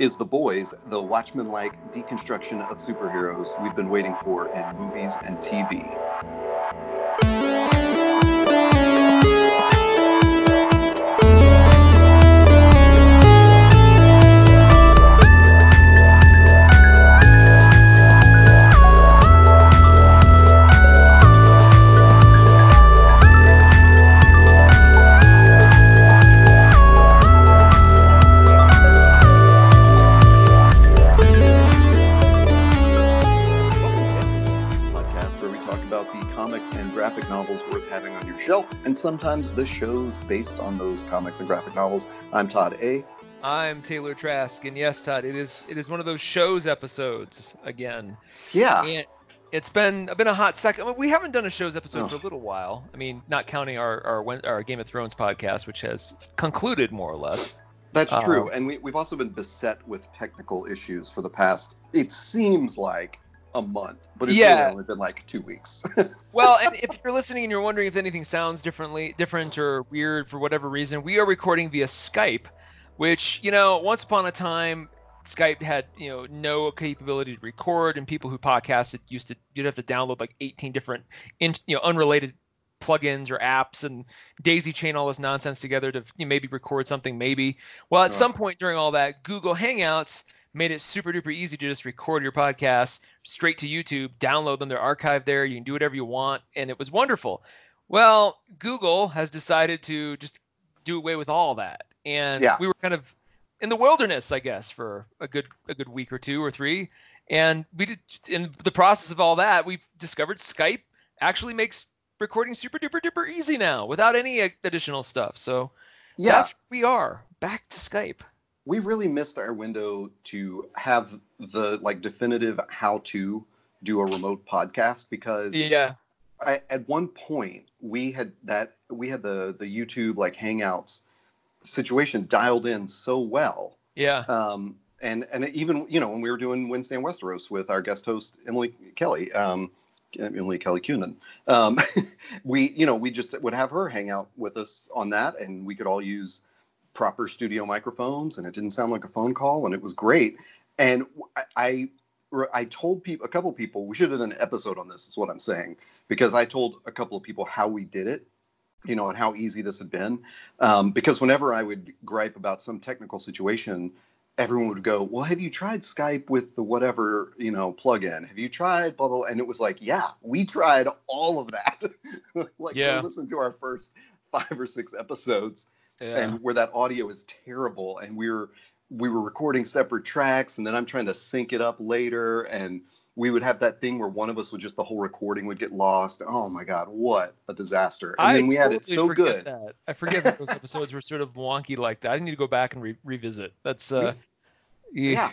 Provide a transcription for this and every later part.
is The Boys, the Watchmen like deconstruction of superheroes we've been waiting for in movies and TV. Sometimes the shows based on those comics and graphic novels. I'm Todd A. I'm Taylor Trask, and yes, Todd, it is it is one of those shows episodes again. Yeah, And it's been been a hot second. We haven't done a shows episode for a little while. I mean, not counting our our, our Game of Thrones podcast, which has concluded more or less. that's Uh, true. And we, we've also been beset with technical issues for the past, it seems like a month, but it's Yeah. really only been like two weeks. Well, and if you're listening and you're wondering if anything sounds differently, different or weird for whatever reason, we are recording via Skype, which you know, once upon a time, Skype had you know no capability to record, and people who podcasted used to you'd have to download like 18 different, in, you know, unrelated plugins or apps and daisy chain all this nonsense together to you know, maybe record something maybe well at some point during all that google hangouts made it super duper easy to just record your podcasts straight to youtube download them they're archived there you can do whatever you want and it was wonderful well google has decided to just do away with all that and Yeah. we were kind of in the wilderness i guess for a good a good week or two or three and we did in the process of all that we've discovered skype actually makes recording super duper duper easy now without any additional stuff. So yeah, that's where we are back to Skype. We really missed our window to have the like definitive how to do a remote podcast because Yeah. I, at one point we had that we had the the YouTube like Hangouts situation dialed in so well, Yeah. um, and and even you know when we were doing Wednesday in Westeros with our guest host Emily Kelly, um, Emily Kelly Cunin, um, we you know we just would have her hang out with us on that, and we could all use proper studio microphones, and it didn't sound like a phone call, and it was great. And I, I I told people, a couple people, we should have done an episode on this, is what I'm saying, because I told a couple of people how we did it, you know, and how easy this had been. Um, because whenever I would gripe about some technical situation, everyone would go, Well, have you tried Skype with the whatever, you know, plugin? Have you tried blah, blah, blah? And it was like, Yeah, we tried all of that. like, Yeah. listen to our first five or six episodes Yeah. and where that audio is terrible and we're we were recording separate tracks and then i'm trying to sync it up later and we would have that thing where one of us would just the whole recording would get lost oh my god what a disaster and I then we had it totally so forget good That. I forget that those episodes were sort of wonky like that. I need to go back and re- revisit. That's uh, yeah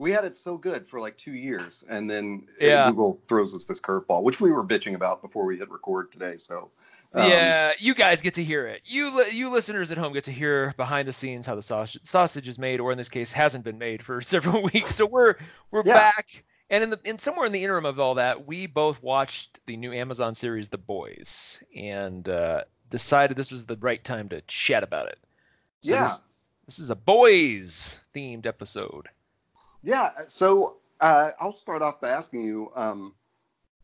we had it so good for like two years and then uh, Yeah. google throws us this curveball which we were bitching about before we hit record today so um, yeah, you guys get to hear it. You li- you listeners at home get to hear behind the scenes how the sausage sausage is made, or in this case, hasn't been made for several weeks. So we're we're Yeah. back, and in the in somewhere in the interim of all that, we both watched the new Amazon series, The Boys, and uh, decided this was the right time to chat about it. So Yeah. This, this is a boys themed episode. Yeah, so uh, I'll start off by asking you, um,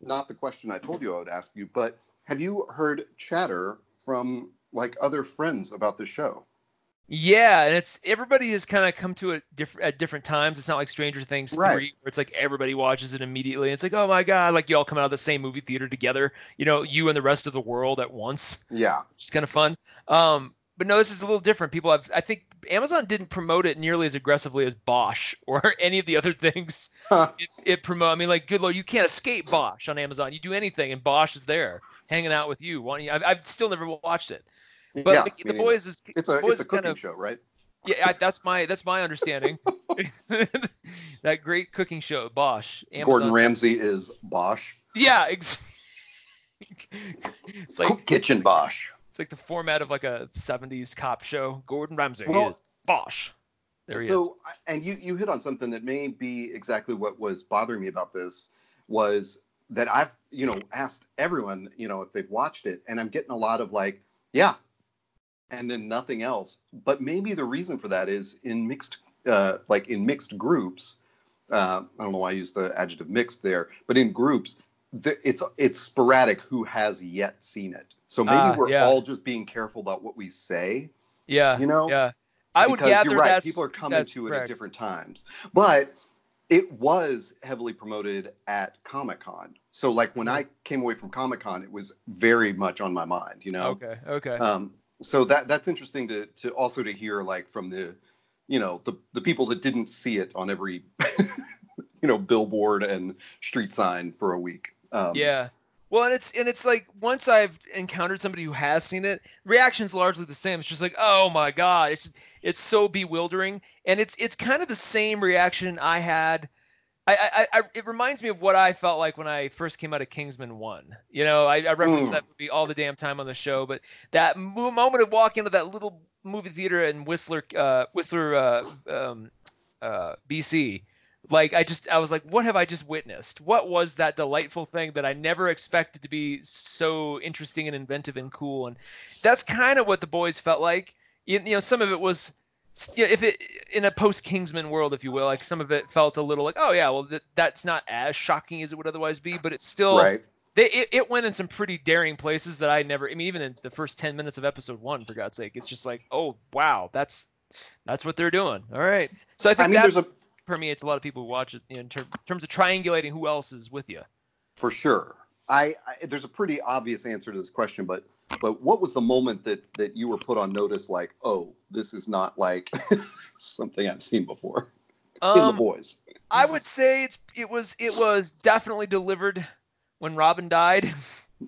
not the question I told you I would ask you, but have you heard chatter from like other friends about the show? Yeah, and it's everybody has kind of come to it diff- at different times. It's not like Stranger Things Right. 3 where it's like everybody watches it immediately. It's like, "Oh my god, like you all come out of the same movie theater together, you know, you and the rest of the world at once." Yeah, Which is kind of fun. Um but no, this is a little different. People have I think Amazon didn't promote it nearly as aggressively as Bosch or any of the other things it, it promote. I mean, like, good lord, you can't escape Bosch on Amazon. You do anything, and Bosch is there, hanging out with you. Wanting, I've, I've still never watched it, but yeah. the, the boys is It's a boys it's a is kind cooking of show, right? yeah, I, that's my that's my understanding. that great cooking show, Bosch. Amazon. Gordon Ramsay is Bosch. Yeah, ex- it's like Cook Kitchen Bosch. It's like the format of like a '70s cop show. Gordon Ramsay Well, is Bosch. There he is. so, I- and you you hit on something that may be exactly what was bothering me about this was that I've you know asked everyone you know if they've watched it, and I'm getting a lot of like, yeah, and then nothing else. But maybe the reason for that is in mixed uh, like in mixed groups. Uh, I don't know why I use the adjective mixed there, but in groups, the, it's it's sporadic who has yet seen it. So maybe Ah, we're yeah. all just being careful about what we say. Yeah. You know? Yeah. I would gather you're right, that's people are coming to it correct. at different times. But it was heavily promoted at Comic Con. So like when I came away from Comic Con, it was very much on my mind. You know. Okay. Okay. Um, so that that's interesting to to also to hear like from the you know the the people that didn't see it on every you know billboard and street sign for a week. Um, Yeah. Well, and it's and it's like once I've encountered somebody who has seen it, reaction's largely the same. It's just like, oh my god, it's it's so bewildering, and it's it's kind of the same reaction I had. I, I, I it reminds me of what I felt like when I first came out of Kingsman One. You know, I, I reference Mm. that movie all the damn time on the show, but that mo- moment of walking into that little movie theater in Whistler, uh, Whistler, uh, um, uh, BC, like I just I was like, what have I just witnessed? What was that delightful thing that I never expected to be so interesting and inventive and cool? And that's kind of what the boys felt like. You, you know, some of it was, yeah, if it in a post Kingsman world, if you will, like some of it felt a little like, oh yeah, well that, that's not as shocking as it would otherwise be, but it's still Right. they, it, it went in some pretty daring places that I never. I mean, even in the first ten minutes of episode one, for God's sake, it's just like, oh wow, that's that's what they're doing. All right. So I think I mean, that there's a permeates a lot of people who watch it in ter- terms of triangulating who else is with you. for sure. I, I there's a pretty obvious answer to this question, but but what was the moment that that you were put on notice like, oh, this is not like something I've seen before in the Um, boys? I would say it's it was it was definitely delivered when Robin died.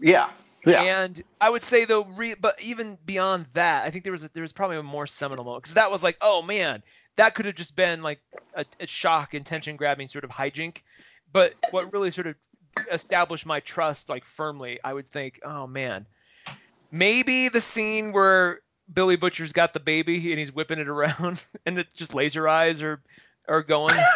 Yeah. Yeah. And I would say though, re- but even beyond that, I think there was a, there was probably a more seminal moment because that was like, oh man, that could have just been like a, a shock and tension grabbing sort of hijink. But what really sort of established my trust like firmly, I would think, oh man, maybe the scene where Billy Butcher's got the baby and he's whipping it around and it just laser eyes are are going.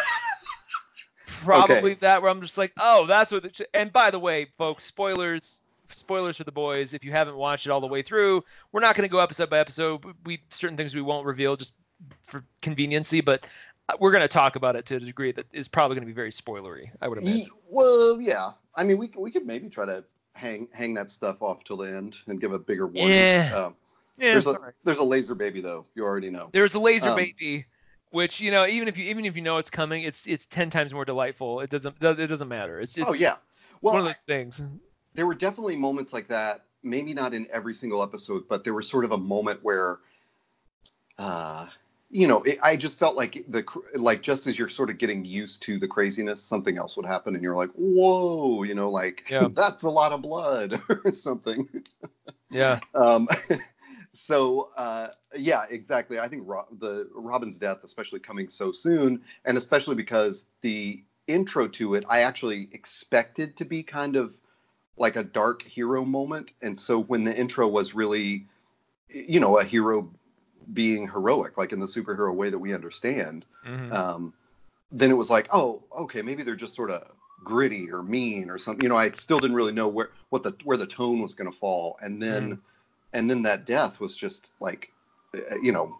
Probably Okay. that where I'm just like, oh, that's what. Sh-. And by the way, folks, spoilers, spoilers for the boys. If you haven't watched it all the way through, we're not going to go episode by episode. We certain things we won't reveal just for conveniency, but we're going to talk about it to a degree that is probably going to be very spoilery. I would imagine. Well, yeah. I mean, we we could maybe try to hang hang that stuff off till the end and give a bigger warning. Yeah. Um, Yeah, there's a right. there's a laser baby though. You already know. There's a laser Um, baby, which you know, even if you even if you know it's coming, it's it's ten times more delightful. It doesn't it doesn't matter. It's, it's oh yeah. Well, one of those things. there were definitely moments like that. Maybe not in every single episode, but there was sort of a moment where, uh, you know, it, I just felt like the like just as you're sort of getting used to the craziness, something else would happen, and you're like, whoa, you know, like Yeah. that's a lot of blood or something. Yeah. Um, so uh, yeah, exactly. I think Ro- the Robin's death, especially coming so soon, and especially because the intro to it, I actually expected to be kind of like a dark hero moment, and so when the intro was really, you know, a hero being heroic, like in the superhero way that we understand, Mhm. um, then it was like, oh, okay, maybe they're just sort of gritty or mean or something. You know, I still didn't really know where what the where the tone was going to fall, and then and then that death was just like, uh, you know,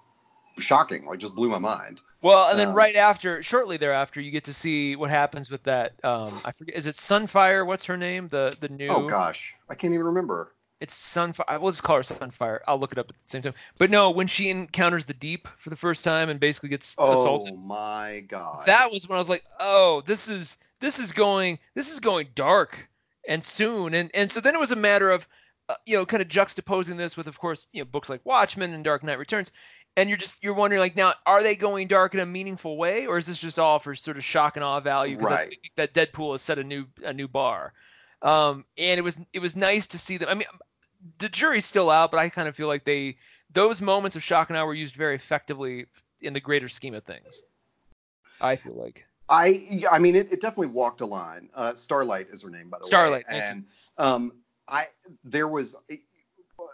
shocking. Like just blew my mind. Well, and then Um, right after, shortly thereafter, you get to see what happens with that. Um, I forget. Is it Sunfire? What's her name? The the new. Oh gosh, I can't even remember. It's Sunfire. We'll just call her Sunfire. I'll look it up at the same time. But no, when she encounters the Deep for the first time and basically gets Oh assaulted, Oh my god. that was when I was like, oh, this is this is going this is going dark and soon. And and so then it was a matter of, uh, you know, kind of juxtaposing this with, of course, you know, books like Watchmen and Dark Knight Returns. And you're just you're wondering like now are they going dark in a meaningful way or is this just all for sort of shock and awe value because I Right. think that Deadpool has set a new a new bar, um, and it was it was nice to see them. I mean, the jury's still out, but I kind of feel like they those moments of shock and awe were used very effectively in the greater scheme of things. I feel like. I I mean it, it definitely walked a line. Uh, Starlight is her name by the Starlight, way. Starlight. And um I there was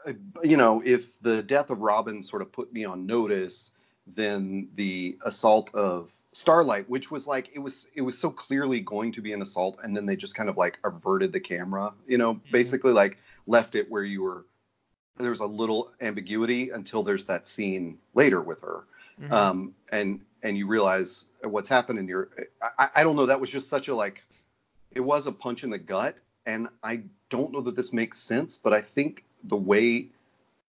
uh, you know if the death of Robin sort of put me on notice, then the assault of Starlight, which was like it was it was so clearly going to be an assault, and then they just kind of like averted the camera, you know, Mm-hmm. basically like left it where you were there was a little ambiguity until there's that scene later with her. mm-hmm. um, and and you realize what's happened, and you're I, I don't know that was just such a like it was a punch in the gut, and I don't know that this makes sense, but I think the way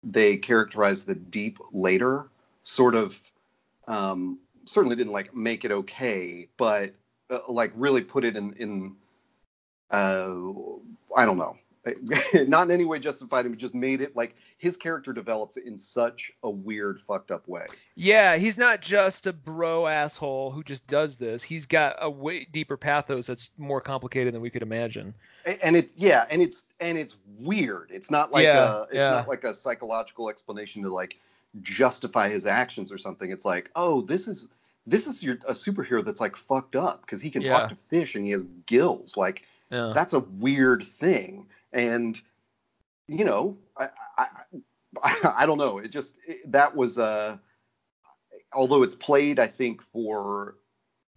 they characterize the deep later sort of um, certainly didn't like make it okay, but uh, like really put it in in uh, I don't know, not in any way justified him, just made it like his character develops in such a weird, fucked up way. Yeah, he's not just a bro asshole who just does this. He's got a way deeper pathos that's more complicated than we could imagine. And it's yeah, and it's and it's weird. It's not like yeah, a it's yeah. not like a psychological explanation to like justify his actions or something. It's like, oh, this is this is your a superhero that's like fucked up because he can yeah. talk to fish and he has gills. Like yeah. that's a weird thing. And you know, I I, I, I don't know. It just it, that was uh although it's played, I think for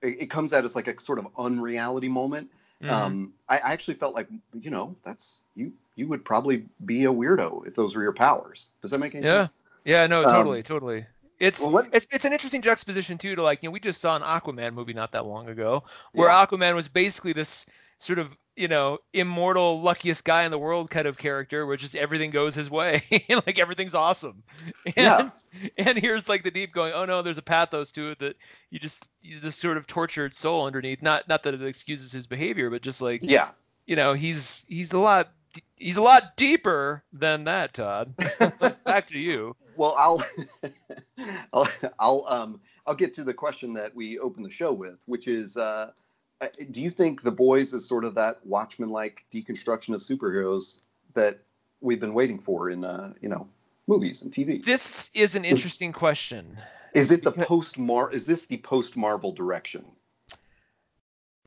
it, it comes out as like a sort of unreality moment. Mm-hmm. Um, I, I actually felt like you know that's you you would probably be a weirdo if those were your powers. Does that make any yeah. sense? Yeah, no, totally, um, totally. It's well, what, it's it's an interesting juxtaposition too to like you know we just saw an Aquaman movie not that long ago where yeah. Aquaman was basically this sort of you know immortal luckiest guy in the world kind of character where just everything goes his way. Like everything's awesome. And yeah. and here's like the deep going oh no there's a pathos to it that you just this sort of tortured soul underneath. Not not that it excuses his behavior but just like yeah. you know he's he's a lot he's a lot deeper than that Todd. Back to you. Well, I'll, I'll, I'll, um, I'll get to the question that we opened the show with, which is, uh, uh, do you think the boys is sort of that Watchmen-like deconstruction of superheroes that we've been waiting for in, uh, you know, movies and TV? This is an interesting question. Is it the post Mar? Is this the post Marvel direction?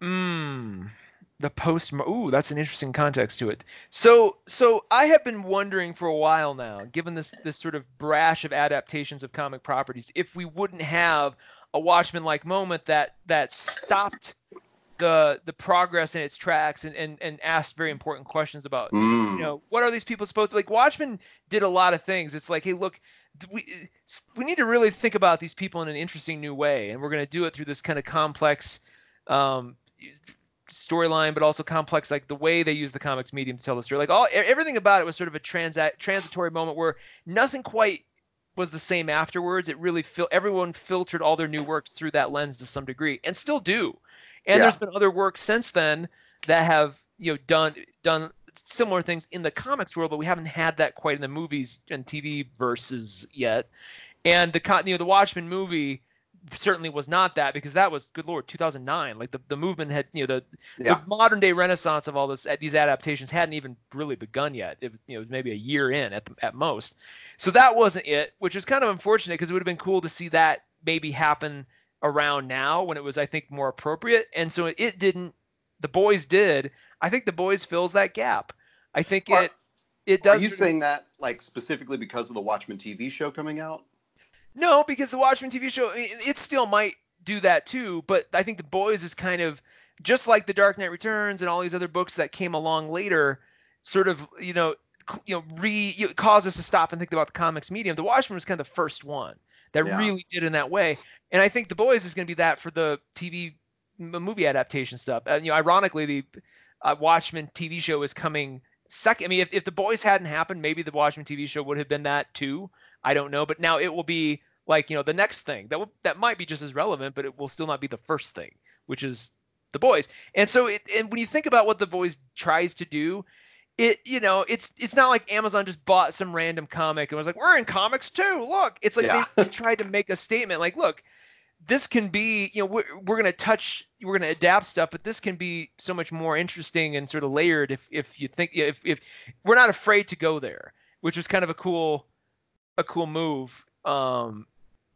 Hmm the post ooh that's an interesting context to it so so i have been wondering for a while now given this this sort of brash of adaptations of comic properties if we wouldn't have a watchmen like moment that that stopped the the progress in its tracks and, and and asked very important questions about mm. you know what are these people supposed to like watchmen did a lot of things it's like hey look we we need to really think about these people in an interesting new way and we're going to do it through this kind of complex um, storyline, but also complex, like the way they use the comics medium to tell the story. Like all everything about it was sort of a transa- transitory moment where nothing quite was the same afterwards. It really fil- everyone filtered all their new works through that lens to some degree, and still do. And yeah. there's been other works since then that have you know done done similar things in the comics world, but we haven't had that quite in the movies and TV verses yet. And the you know the Watchmen movie certainly was not that because that was good lord 2009 like the, the movement had you know the, yeah. the modern day renaissance of all this these adaptations hadn't even really begun yet it you know maybe a year in at the, at most so that wasn't it which is kind of unfortunate because it would have been cool to see that maybe happen around now when it was i think more appropriate. And so it didn't the boys did. I think the boys fills that gap. I think are, it it does are you saying that like specifically because of the watchmen tv show coming out? No, because the Watchmen TV show, it still might do that too, but I think The Boys is kind of just like The Dark Knight Returns and all these other books that came along later, sort of, you know, you know, re you know, cause us to stop and think about the comics medium. The Watchmen was kind of the first one that yeah. really did in that way, and I think The Boys is going to be that for the TV movie adaptation stuff. And you know, ironically, the uh, Watchmen TV show is coming second. I mean, if, if The Boys hadn't happened, maybe the Watchmen TV show would have been that too. I don't know, but now it will be like you know the next thing that will, that might be just as relevant, but it will still not be the first thing, which is the boys. And so it, and when you think about what the boys tries to do, it you know it's it's not like Amazon just bought some random comic and was like we're in comics too. Look, it's like yeah. they, they tried to make a statement like look. This can be, you know, we're, we're going to touch, we're going to adapt stuff, but this can be so much more interesting and sort of layered if, if you think, if, if we're not afraid to go there, which was kind of a cool, a cool move. Um,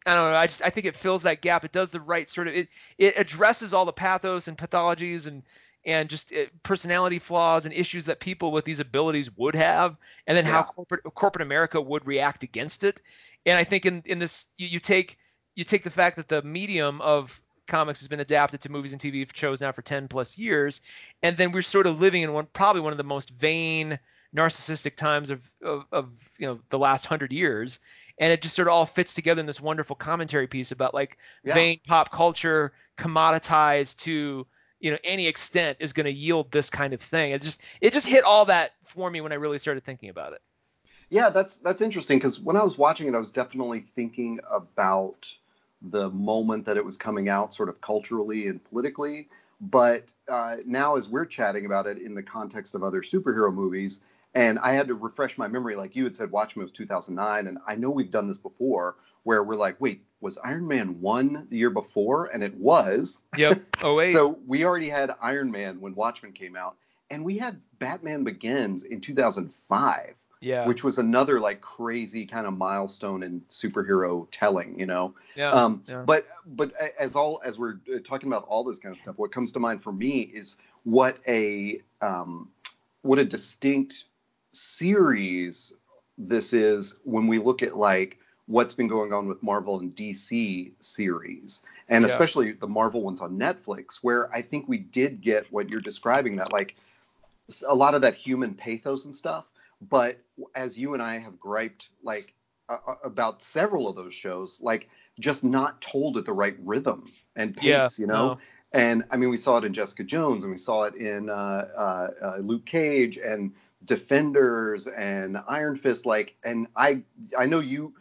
I don't know. I just I think it fills that gap. It does the right sort of it. It addresses all the pathos and pathologies and and just uh, personality flaws and issues that people with these abilities would have, and then yeah. how corporate corporate America would react against it. And I think in in this you, you take you take the fact that the medium of comics has been adapted to movies and TV shows now for 10 plus years, and then we're sort of living in one probably one of the most vain narcissistic times of, of, of you know the last hundred years and it just sort of all fits together in this wonderful commentary piece about like Yeah. vain pop culture commoditized to you know any extent is going to yield this kind of thing. It just it just hit all that for me when I really started thinking about it. Yeah, that's that's interesting because when I was watching it, I was definitely thinking about the moment that it was coming out, sort of culturally and politically. But uh, now, as we're chatting about it in the context of other superhero movies, and I had to refresh my memory, like you had said, Watchmen was 2009, and I know we've done this before, where we're like, wait, was Iron Man one the year before? And it was. Yep. Oh wait. So we already had Iron Man when Watchmen came out, and we had Batman Begins in 2005 yeah. which was another like crazy kind of milestone in superhero telling, you know. yeah. Um, yeah. But but as all as we're uh, talking about all this kind of stuff, what comes to mind for me is what a um, what a distinct series this is when we look at like what's been going on with Marvel and DC series, and Yeah. especially the Marvel ones on Netflix, where I think we did get what you're describing that like a lot of that human pathos and stuff. But as you and I have griped like uh, about several of those shows, like just not told at the right rhythm and pace, Yeah, you know. no. And I mean, we saw it in Jessica Jones, and we saw it in uh, uh, uh, Luke Cage and Defenders and Iron Fist. Like, and I I know you.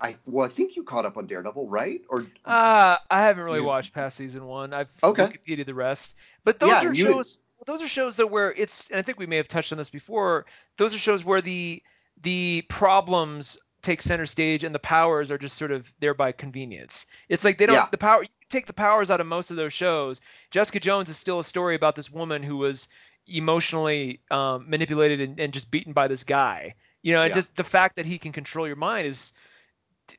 I well, I think you caught up on Daredevil, right? Or Uh, I haven't really watched past season one. I've Okay. Wikipedia the rest. But those Yeah, are shows. Those are shows that where it's, and I think we may have touched on this before. Those are shows where the the problems take center stage and the powers are just sort of there by convenience. It's like they don't Yeah. the power. You take the powers out of most of those shows. Jessica Jones is still a story about this woman who was emotionally um, manipulated and, and just beaten by this guy. You know, and Yeah. just the fact that he can control your mind is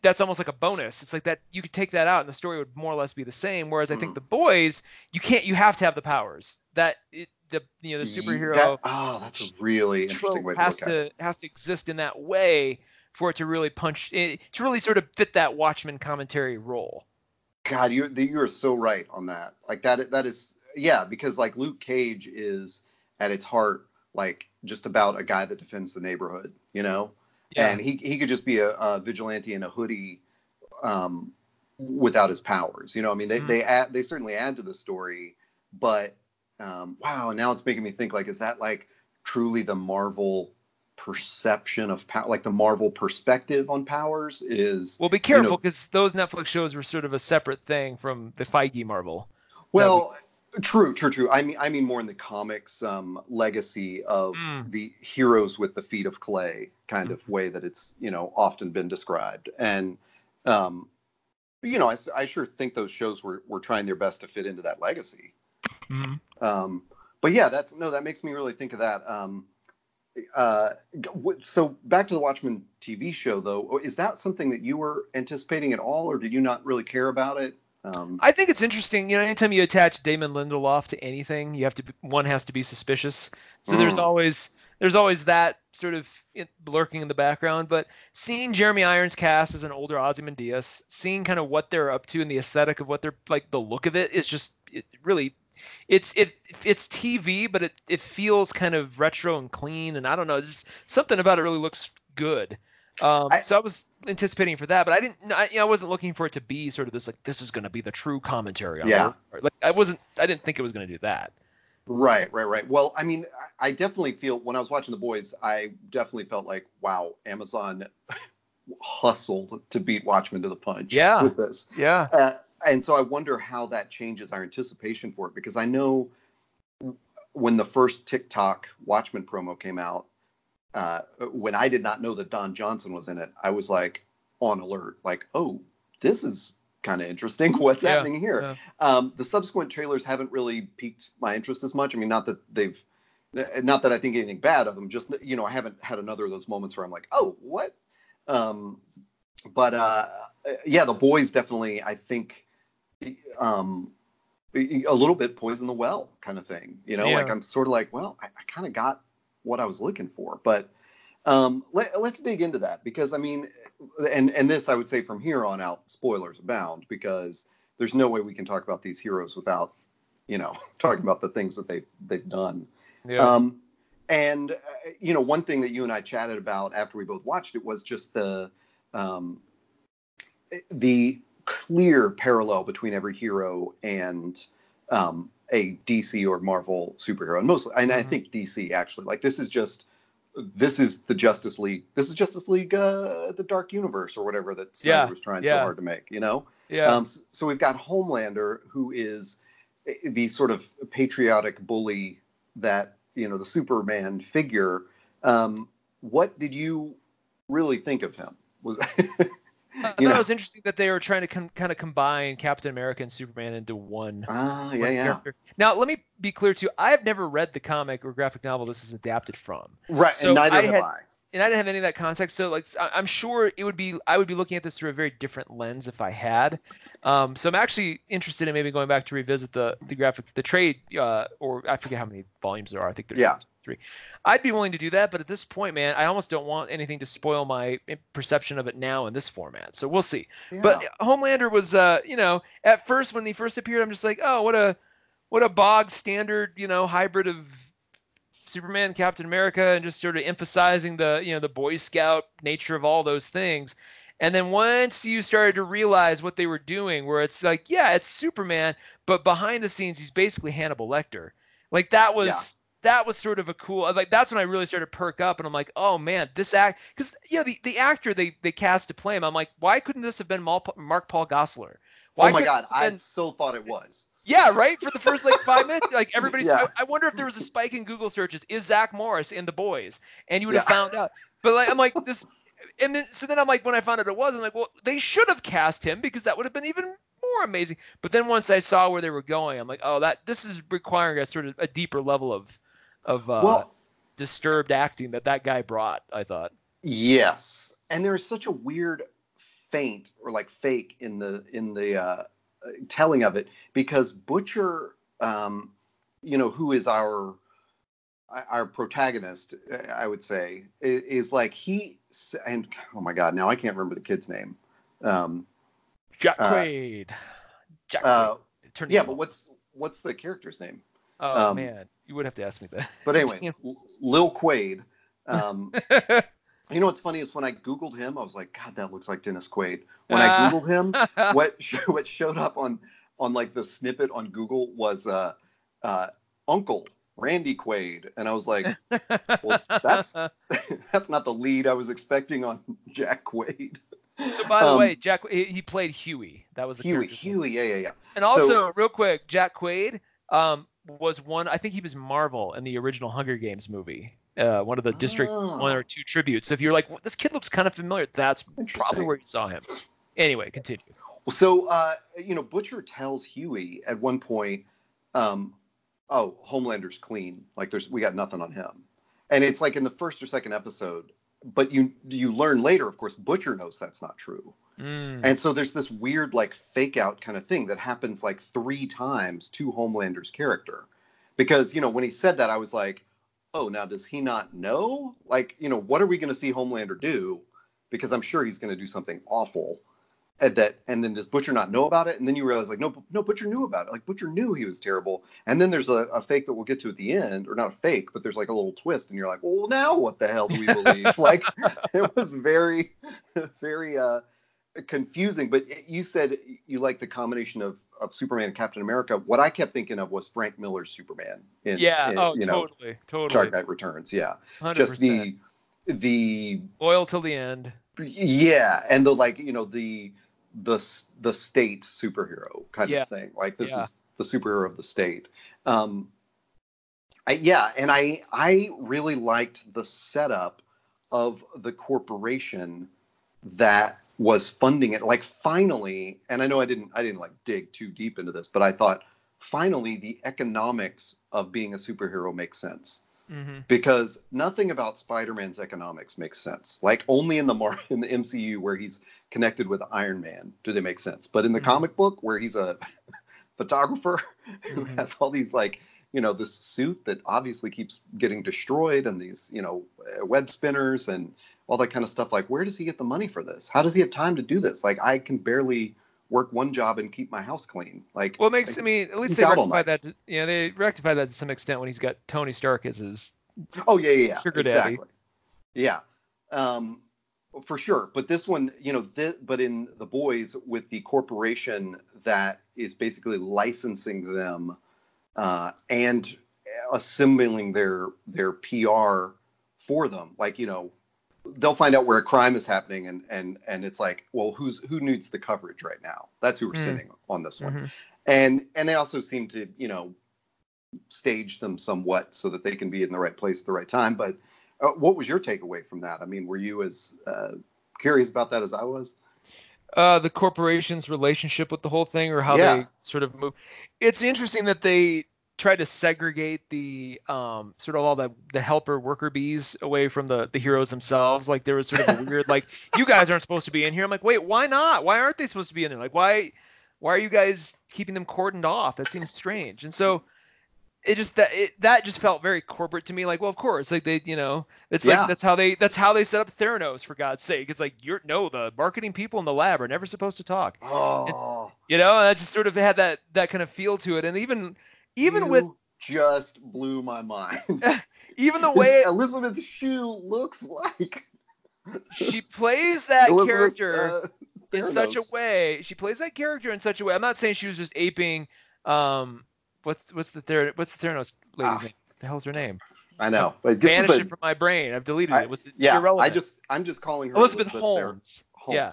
that's almost like a bonus. It's like that you could take that out and the story would more or less be the same. Whereas I think Mhm. the boys, you can't, you have to have the powers. That it, the you know the superhero That, oh, that's a really interesting way to has look at it. to has to exist in that way for it to really punch it, to really sort of fit that Watchmen commentary role. God, you you are so right on that. Like that that is yeah, because like Luke Cage is at its heart like just about a guy that defends the neighborhood, you know. And he he could just be a, a vigilante in a hoodie, um, without his powers. You know, I mean they Mhm. they add they certainly add to the story, but um, wow, now it's making me think like is that like truly the Marvel perception of power, like the Marvel perspective on powers is well, be you careful know- because those Netflix shows were sort of a separate thing from the Feige Marvel. Well, true, true, true. I mean, I mean more in the comics um, legacy of Mm. the heroes with the feet of clay kind of Mm-hmm. way that it's you know often been described, and um, you know, I sure think those shows were were trying their best to fit into that legacy. Um, but yeah, that's no, that makes me really think of that. Um, uh, so back to the Watchmen TV show though, is that something that you were anticipating at all, or did you not really care about it? Um, I think it's interesting. You know, anytime you attach Damon Lindelof to anything, you have to be, one has to be suspicious. So there's Mm. always there's always that sort of lurking in the background. But seeing Jeremy Irons cast as an older Ozymandias, seeing kind of what they're up to and the aesthetic of what they're like, the look of it is just it really. It's it it's TV, but it, it feels kind of retro and clean, and I don't know, there's something about it really looks good. Um, I- so I was anticipating for that, but I didn't. I, you know, I wasn't looking for it to be sort of this like this is going to be the true commentary. On Yeah. it. Like I wasn't. I didn't think it was going to do that. Right, right, right. Well, I mean, I I definitely feel when I was watching The Boys, I definitely felt like, wow, Amazon hustled to beat Watchmen to the punch Yeah. with this. Yeah. Uh, and so I wonder how that changes our anticipation for it because I know when the first TikTok Watchmen promo came out, uh, when I did not know that Don Johnson was in it, I was like on alert, like, oh, this is kind of interesting. What's Yeah, happening here? yeah. Um, the subsequent trailers haven't really piqued my interest as much. I mean, not that they've, not that I think anything bad of them. Just you know, I haven't had another of those moments where I'm like, oh, what? Um, but uh, yeah, the boys definitely, I think, um, a little bit poison the well kind of thing. You know, Yeah. like I'm sort of like, well, I, I kind of got what I was looking for, but um, let, let's dig into that because I mean, and and this I would say from here on out, spoilers abound because there's no way we can talk about these heroes without, you know, talking about the things that they've they've done. Yeah. Um, and uh, you know, one thing that you and I chatted about after we both watched it was just the um, the clear parallel between every hero and um, a DC or Marvel superhero, and mostly, and I Mhm. think DC actually. Like this is just this is the Justice League. This is Justice League, uh, the Dark Universe or whatever that Snyder Yeah, was trying yeah. so hard to make. You know. Yeah. Um, so we've got Homelander, who is eh, the sort of patriotic bully that you know the Superman figure. Um, what did you really think of him? Was I thought you know- it was interesting that they were trying to com- kind of combine Captain America and Superman into one. ah yeah one yeah character. Now, let me be clear too. I have never read the comic or graphic novel this is adapted from, right So and neither I have had- I. and I didn't have any of that context. So, like, I- I'm sure it would be I would be looking at this through a very different lens if I had. Um, so I'm actually interested in maybe going back to revisit the the graphic the trade uh, or I forget how many volumes there are. I think there's Yeah. Three. I'd be willing to do that, but at this point, man, I almost don't want anything to spoil my perception of it now in this format. So we'll see. But Homelander was, uh, you know, at first when he first appeared, I'm just like, oh, what a, what a bog standard, you know, hybrid of Superman, Captain America, and just sort of emphasizing the, you know, the Boy Scout nature of all those things. And then once you started to realize what they were doing, where it's like, yeah, it's Superman, but behind the scenes, he's basically Hannibal Lecter. Like that was. That was sort of a cool uh, like that's when I really started to perk up and I'm like oh man this act because yeah the, the actor they they cast to play him I'm like why couldn't this have been Mark Paul Gosselaar why oh my god, have I been- so thought it was. yeah, right. For the first like five minutes, like everybody's. Yeah. I, I wonder if there was a spike in Google searches. Is Zach Morris in the boys? And you would have Yeah. found out. But like, I'm like this, and then so then I'm like, when I found out it was, I'm like, well, they should have cast him because that would have been even more amazing. But then once I saw where they were going, I'm like, oh, that this is requiring a sort of a deeper level of of uh, well, disturbed acting that that guy brought. I thought. Yes, and there is such a weird feint or like fake in the in the uh, uh, telling of it because Butcher, um, you know, who is our our protagonist, I would say, is like he and oh my god, now I can't remember the kid's name. Um, Jack Uh, Jack uh, Quaid. Attorney yeah, but what's what's the character's name? Oh um, man, you would have to ask me that. But anyway, Lil Quaid. Um, you know what's funny is when I googled him, I was like, God, that looks like Dennis Quaid. When I googled him, what sh- what showed up on on like the snippet on Google was uh, uh, Uncle Randy Quaid, and I was like, Well, that's- that's not the lead I was expecting on Jack Quaid. So by the Um, way, Jack he played Huey. That was the Huey. Huey, yeah, yeah, yeah. And also, real quick, Jack Quaid um, was one. I think he was Marvel in the original Hunger Games movie. Uh, one of the district Oh. one or two tributes. If you're like, well, this kid looks kind of familiar, that's probably where you saw him. Anyway, continue. Well, so uh, you know, Butcher tells Huey at one point, um, "Oh, Homelander's clean. Like, there's we got nothing on him." And it's like in the first or second episode, but you you learn later, of course, Butcher knows that's not true. Mm. And so there's this weird like fake out kind of thing that happens like three times to Homelander's character, because you know when he said that, I was like, "Oh, now does he not know? Like, you know, what are we going to see Homelander do? Because I'm sure he's going to do something awful." And that, and then does Butcher not know about it? And then you realize, like, no, no, Butcher knew about it. Like, Butcher knew he was terrible. And then there's a, a fake that we'll get to at the end, or not a fake, but there's like a little twist, and you're like, well, now what the hell do we believe? like, it was very, very uh, confusing. But you said you like the combination of, of Superman and Captain America. What I kept thinking of was Frank Miller's Superman. In, yeah. in, oh, you know, totally, totally. Dark Knight Returns. Yeah, Hundred just the the Loyal till the end. yeah, and the like, you know, the the the state superhero kind Yeah. of thing. Like this Yeah. is the superhero of the state. Um, I, yeah, and I I really liked the setup of the corporation that was funding it. Like finally, and I know I didn't I didn't like dig too deep into this, but I thought finally the economics of being a superhero makes sense hmm because nothing about Spider-Man's economics makes sense. Like only in the Mar- in the MCU where he's connected with Iron Man do they make sense. But in the Mhm. comic book where he's a photographer who Mhm. has all these like you know this suit that obviously keeps getting destroyed and these you know uh, web spinners and all that kind of stuff like where does he get the money for this how does he have time to do this like i can barely work one job and keep my house clean like Well, it makes. I mean, at least they rectify that. to- You know, they rectify that to some extent when he's got Tony Stark as his. Oh yeah, yeah, yeah. Sugar daddy. exactly. Yeah. Um, for sure. But this one, you know, this, but in the boys with the corporation that is basically licensing them uh, and assembling their their PR for them, like you know, they'll find out where a crime is happening, and and and it's like, well, who's who needs the coverage right now? That's who we're mm. sitting on this one, mm-hmm. and and they also seem to, you know, stage them somewhat so that they can be in the right place at the right time, but uh, what was your takeaway from that? I mean, were you as uh, curious about that as I was? Uh, the corporation's relationship with the whole thing, or how yeah. they sort of move. It's interesting that they try to segregate the um, sort of all the the helper worker bees away from the the heroes themselves. Like there was sort of a weird like you guys aren't supposed to be in here. I'm like, wait, why not? Why aren't they supposed to be in there? Like why why are you guys keeping them cordoned off? That seems strange. And so it just that it, that just felt very corporate to me. Like, well, of course, like they, you know, it's yeah. like that's how they that's how they set up Theranos for God's sake. It's like you're no, the marketing people in the lab are never supposed to talk. Oh, and, you know, that just sort of had that that kind of feel to it. And even even you with just blew my mind. even the way Elizabeth Shue looks like she plays that Elizabeth, character uh, in such a way. She plays that character in such a way. I'm not saying she was just aping. Um, what's what's the third what's the Theranos lady's ah. name? The hell's her name? I know. But Banished a, it from my brain. I've deleted I, it. Was yeah, irrelevant. I just I'm just calling her Elizabeth, Elizabeth Holmes. Holmes. Yeah.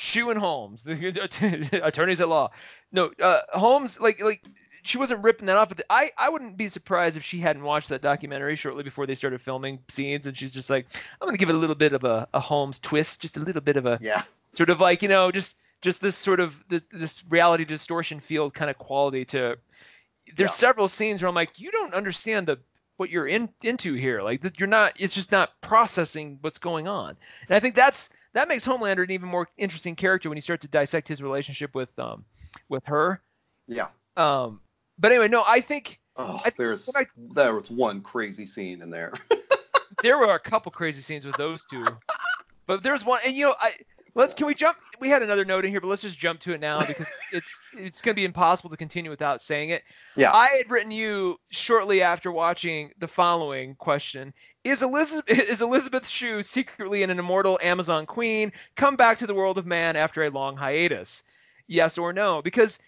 Shue and Holmes, the attorneys at law. No, uh, Holmes, like like she wasn't ripping that off. But I I wouldn't be surprised if she hadn't watched that documentary shortly before they started filming scenes, and she's just like, I'm gonna give it a little bit of a, a Holmes twist, just a little bit of a yeah, sort of like you know just just this sort of this, this reality distortion field kind of quality to there's yeah. several scenes where I'm like, you don't understand the what you're in into here. Like you're not. It's just not processing what's going on. And I think that's that makes Homelander an even more interesting character when you start to dissect his relationship with um with her. Yeah. Um. But anyway, no, I think. Oh, I there's I, there was one crazy scene in there. there were a couple crazy scenes with those two, but there's one, and you know, I let's can we jump we had another note in here but let's just jump to it now because it's it's going to be impossible to continue without saying it. Yeah. I had written you shortly after watching the following question. Is elizabeth is elizabeth shue secretly an immortal amazon queen come back to the world of man after a long hiatus? Yes or no? Because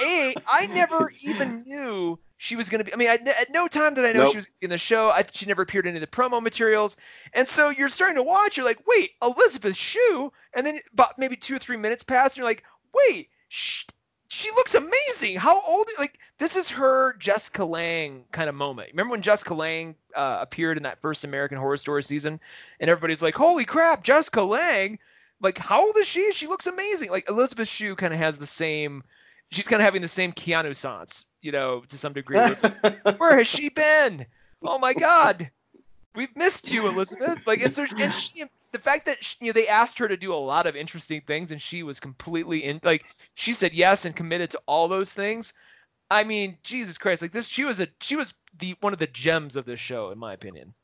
a i never even knew she was going to be. I mean, I, at no time did I know nope. she was in the show. I, she never appeared in any of the promo materials. And so you're starting to watch. You're like, wait, Elizabeth Shue. And then about maybe two or three minutes pass, and you're like, wait, she, she looks amazing. How old? Is like this is her Jessica Lange kind of moment. Remember when Jessica Lange uh, appeared in that first American Horror Story season, and everybody's like, holy crap, Jessica Lange. Like, how old is she? She looks amazing. Like Elizabeth Shue kind of has the same she's kind of having the same Keanu sans, you know, to some degree. Like, Where has she been? Oh my God, we've missed you, Elizabeth. Like, and so, and she, the fact that she, you know they asked her to do a lot of interesting things, and she was completely in, like, she said yes and committed to all those things. I mean, Jesus Christ, like this, she was a, she was the one of the gems of this show, in my opinion.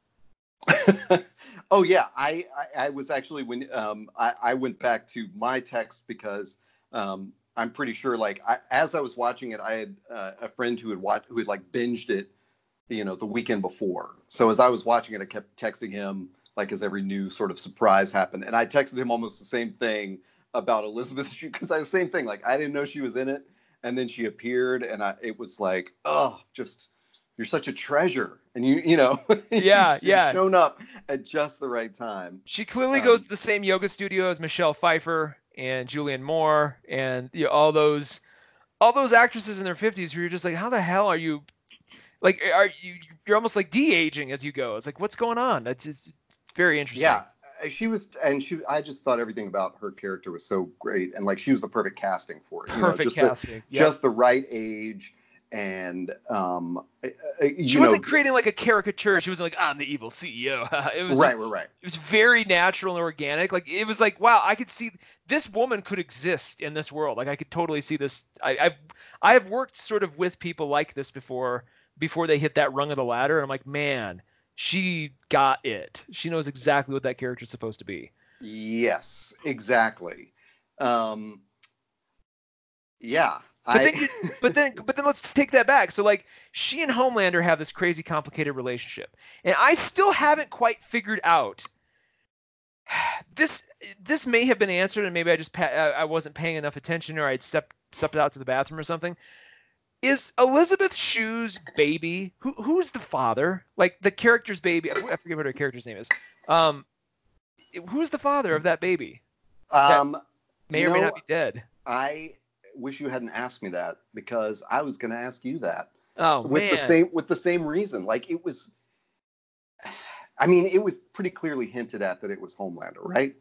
oh yeah, I, I, I was actually when um I, I went back to my text because um I'm pretty sure like I, as I was watching it, I had uh, a friend who had watched who had like binged it, you know, the weekend before. So as I was watching it, I kept texting him like as every new sort of surprise happened, and I texted him almost the same thing about Elizabeth because I was the same thing. Like I didn't know she was in it, and then she appeared, and I it was like oh just you're such a treasure. And you you know yeah yeah. shown up at just the right time. She clearly um, goes to the same yoga studio as michelle pfeiffer and Julianne Moore and you know, all those all those actresses in their 50s who you're just like, how the hell are you? Like, are you you're almost like de-aging as you go? It's like, what's going on? That's it's very interesting. Yeah, uh, she was, and she. I just thought everything about her character was so great, and like she was the perfect casting for it. Perfect know, just casting. The, yep. Just the right age and um, she wasn't know, creating like a caricature. She wasn't like I'm the evil CEO. it was right, right, right. It was very natural and organic. Like it was like wow, I could see this woman could exist in this world. Like I could totally see this. I, I've I have worked sort of with people like this before before they hit that rung of the ladder. And I'm like, man, she got it. She knows exactly what that character's supposed to be. Yes, exactly. Um, yeah, but I... then, but then, but then, let's take that back. So, like, she and Homelander have this crazy, complicated relationship, and I still haven't quite figured out this this may have been answered, and maybe I just pa- I wasn't paying enough attention, or I'd stepped stepped out to the bathroom or something. Is Elizabeth Shue's baby? Who who's the father? Like the character's baby? I forget what her character's name is. Um, who's the father of that baby? Um, may or may not be dead. I wish you hadn't asked me that because I was going to ask you that. Oh with man. the same with the same reason. Like it was. I mean, it was pretty clearly hinted at that it was Homelander, right?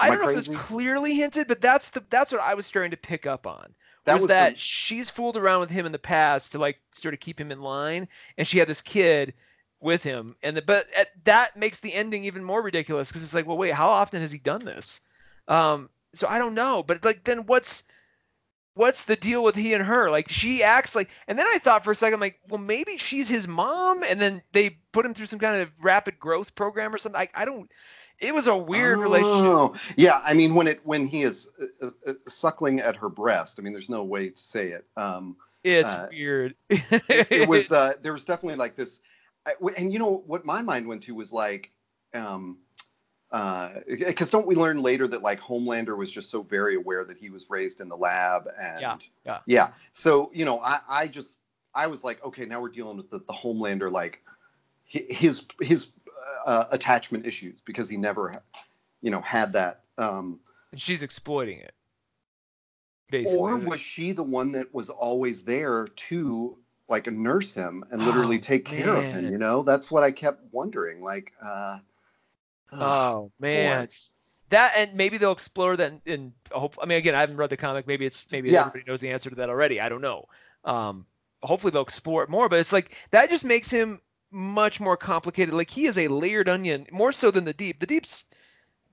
I Am I don't know if it was clearly hinted, but that's the that's what I was starting to pick up on. That was, was that the- she's fooled around with him in the past to like sort of keep him in line, and she had this kid with him, and the, but at, that makes the ending even more ridiculous because it's like, well, wait, how often has he done this? Um, so I don't know, but like then what's what's the deal with he and her? Like she acts like, and then I thought for a second, like, well, maybe she's his mom, and then they put him through some kind of rapid growth program or something. I, I don't. It was a weird relationship. Oh, yeah. I mean, when it when he is uh, uh, uh, suckling at her breast, I mean, there's no way to say it. Um, It's Uh, weird. it was uh, there was definitely like this, I- and you know what my mind went to was like, um, because don't we learn later that like Homelander was just so very aware that he was raised in the lab and Yeah, yeah. yeah. So you know, I I just I was like, okay, now we're dealing with the, the Homelander like his his uh, attachment issues because he never you know had that. Um, and she's exploiting it. Basically. or was she the one that was always there to like nurse him and literally Oh, take care of him? You know, that's what I kept wondering. Like, uh, oh man, boy. that, and maybe they'll explore that. In, in hope, I mean, again, I haven't read the comic. Maybe it's maybe Yeah. everybody knows the answer to that already. I don't know. Um, hopefully they'll explore it more. But it's like that just makes him much more complicated. Like he is a layered onion, more so than the deep. The deep's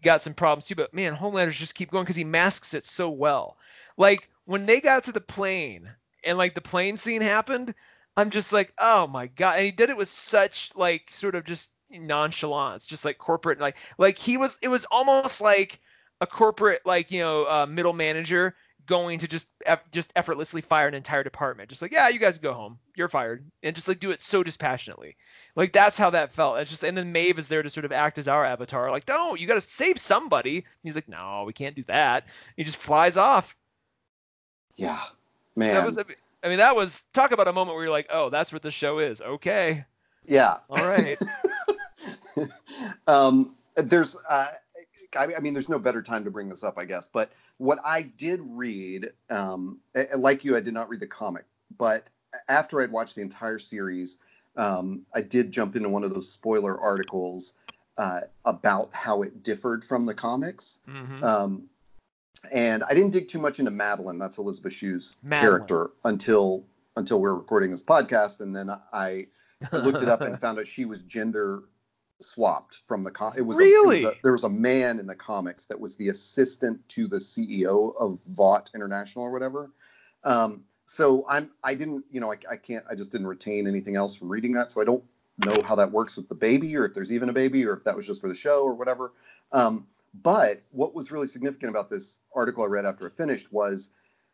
got some problems too, but man, Homelanders just keep going because he masks it so well. Like when they got to the plane and like the plane scene happened, I'm just like, oh my god! And he did it with such like sort of just nonchalance, just like corporate, like like he was. It was almost like a corporate like you know uh, middle manager going to just just effortlessly fire an entire department. Just like, yeah, you guys go home, you're fired, and just like do it so dispassionately. Like that's how that felt. It's just and then Maeve is there to sort of act as our avatar. Like, no, you got to save somebody. He's like, no, we can't do that. He just flies off. yeah, man, That was, I mean, that was talk about a moment where you're like, oh, that's what the show is. Okay, yeah. all right. um, there's, uh, I, I mean, there's no better time to bring this up, I guess. But what I did read, um, like you, I did not read the comic, but after I'd watched the entire series, um, I did jump into one of those spoiler articles uh, about how it differed from the comics. hmm Um, and I didn't dig too much into Madeline. That's Elizabeth Shue's Madeline. character until until we are recording this podcast, and then I looked it up and found out she was gender swapped from the com. It was, a- it was Really? a, there was a man in the comics that was the assistant to the CEO of Vought International or whatever. Um, so I'm I didn't you know I, I can't I just didn't retain anything else from reading that, so I don't know how that works with the baby or if there's even a baby or if that was just for the show or whatever. Um, but what was really significant about this article I read after it finished was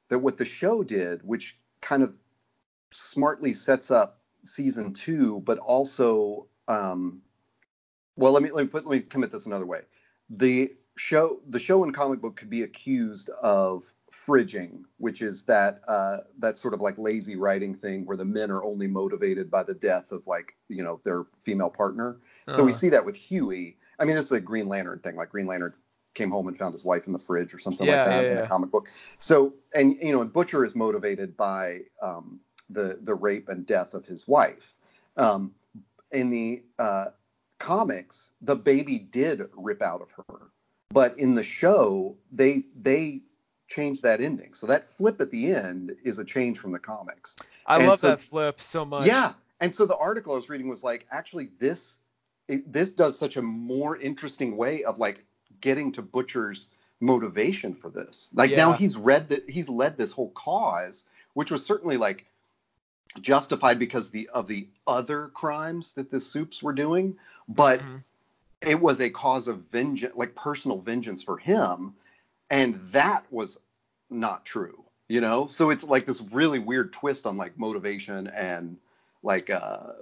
that what the show did, which kind of smartly sets up season two, but also, um, well, let me let me put let me commit this another way. The show the show and comic book could be accused of fridging, which is that uh, that sort of like lazy writing thing where the men are only motivated by the death of like you know their female partner. So we Uh-huh. see that with Huey. I mean, this is a Green Lantern thing. Like Green Lantern came home and found his wife in the fridge or something Yeah, like that yeah, in yeah. the comic book. So, and you know, and Butcher is motivated by um, the the rape and death of his wife. Um, in the uh, comics, the baby did rip out of her, but in the show, they they changed that ending. So that flip at the end is a change from the comics. I And love so- that flip so much. Yeah, and so the article I was reading was like, actually, this it, this does such a more interesting way of like getting to Butcher's motivation for this. Like now he's read that he's led this whole cause, which was certainly like justified because the of the other crimes that the soups were doing, but Mhm. it was a cause of vengeance, like personal vengeance for him, and that was not true, you know. So it's like this really weird twist on like motivation and like uh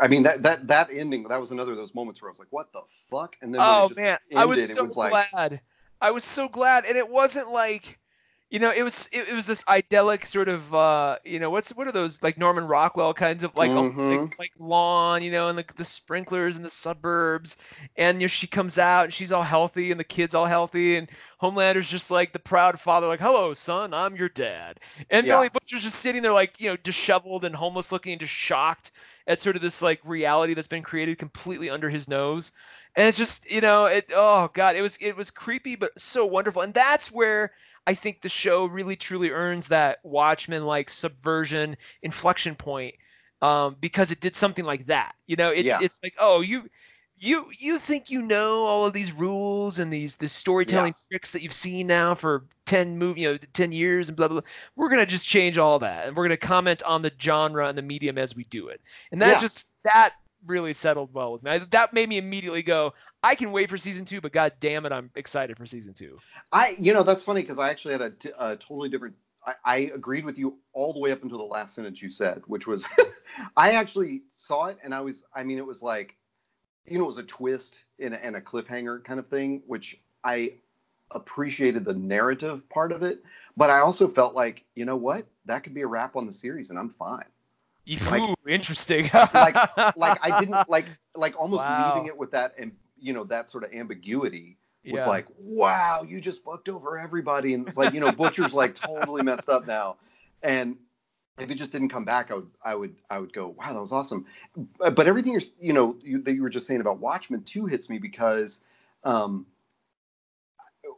i mean that that that ending that was another of those moments where i was like what the fuck and then oh man i was so was glad like, i was so glad and it wasn't like you know, it was it, it, was this idyllic sort of uh, you know, what's what are those like Norman Rockwell kinds of like mm-hmm. like, like, lawn, you know, and the, the sprinklers in the suburbs, and you know, she comes out and she's all healthy and the kids all healthy. And Homelander's just like the proud father, like, "Hello, son, I'm your dad," and yeah. Billy Butcher's just sitting there like you know disheveled and homeless looking and just shocked at sort of this like reality that's been created completely under his nose. And it's just you know it oh god it was it was creepy but so wonderful. And that's where I think the show really truly earns that Watchmen like subversion inflection point um, because it did something like that. You know, it's yeah. it's like oh you you you think you know all of these rules and these the storytelling yeah. tricks that you've seen now for 10 movie you know 10 years and blah, blah blah we're going to just change all that and we're going to comment on the genre and the medium as we do it and that yeah. just that really settled well with me that made me immediately go I can wait for season two, but god damn it, I'm excited for season two. I, you know, that's funny because I actually had a, t- a totally different. I, I, agreed with you all the way up until the last sentence you said, which was, I actually saw it and I was, I mean, it was like, you know, it was a twist and a, and a cliffhanger kind of thing, which I appreciated the narrative part of it, but I also felt like, you know what, that could be a wrap on the series and I'm fine. Ooh, like, interesting. like, like I didn't like, like almost wow. leaving it with that and you know that sort of ambiguity was yeah. like, wow, you just fucked over everybody, and it's like you know Butcher's like totally messed up now, and if it just didn't come back, I would I would I would go, wow, that was awesome. But everything you're you know you, that you were just saying about Watchmen too hits me because um,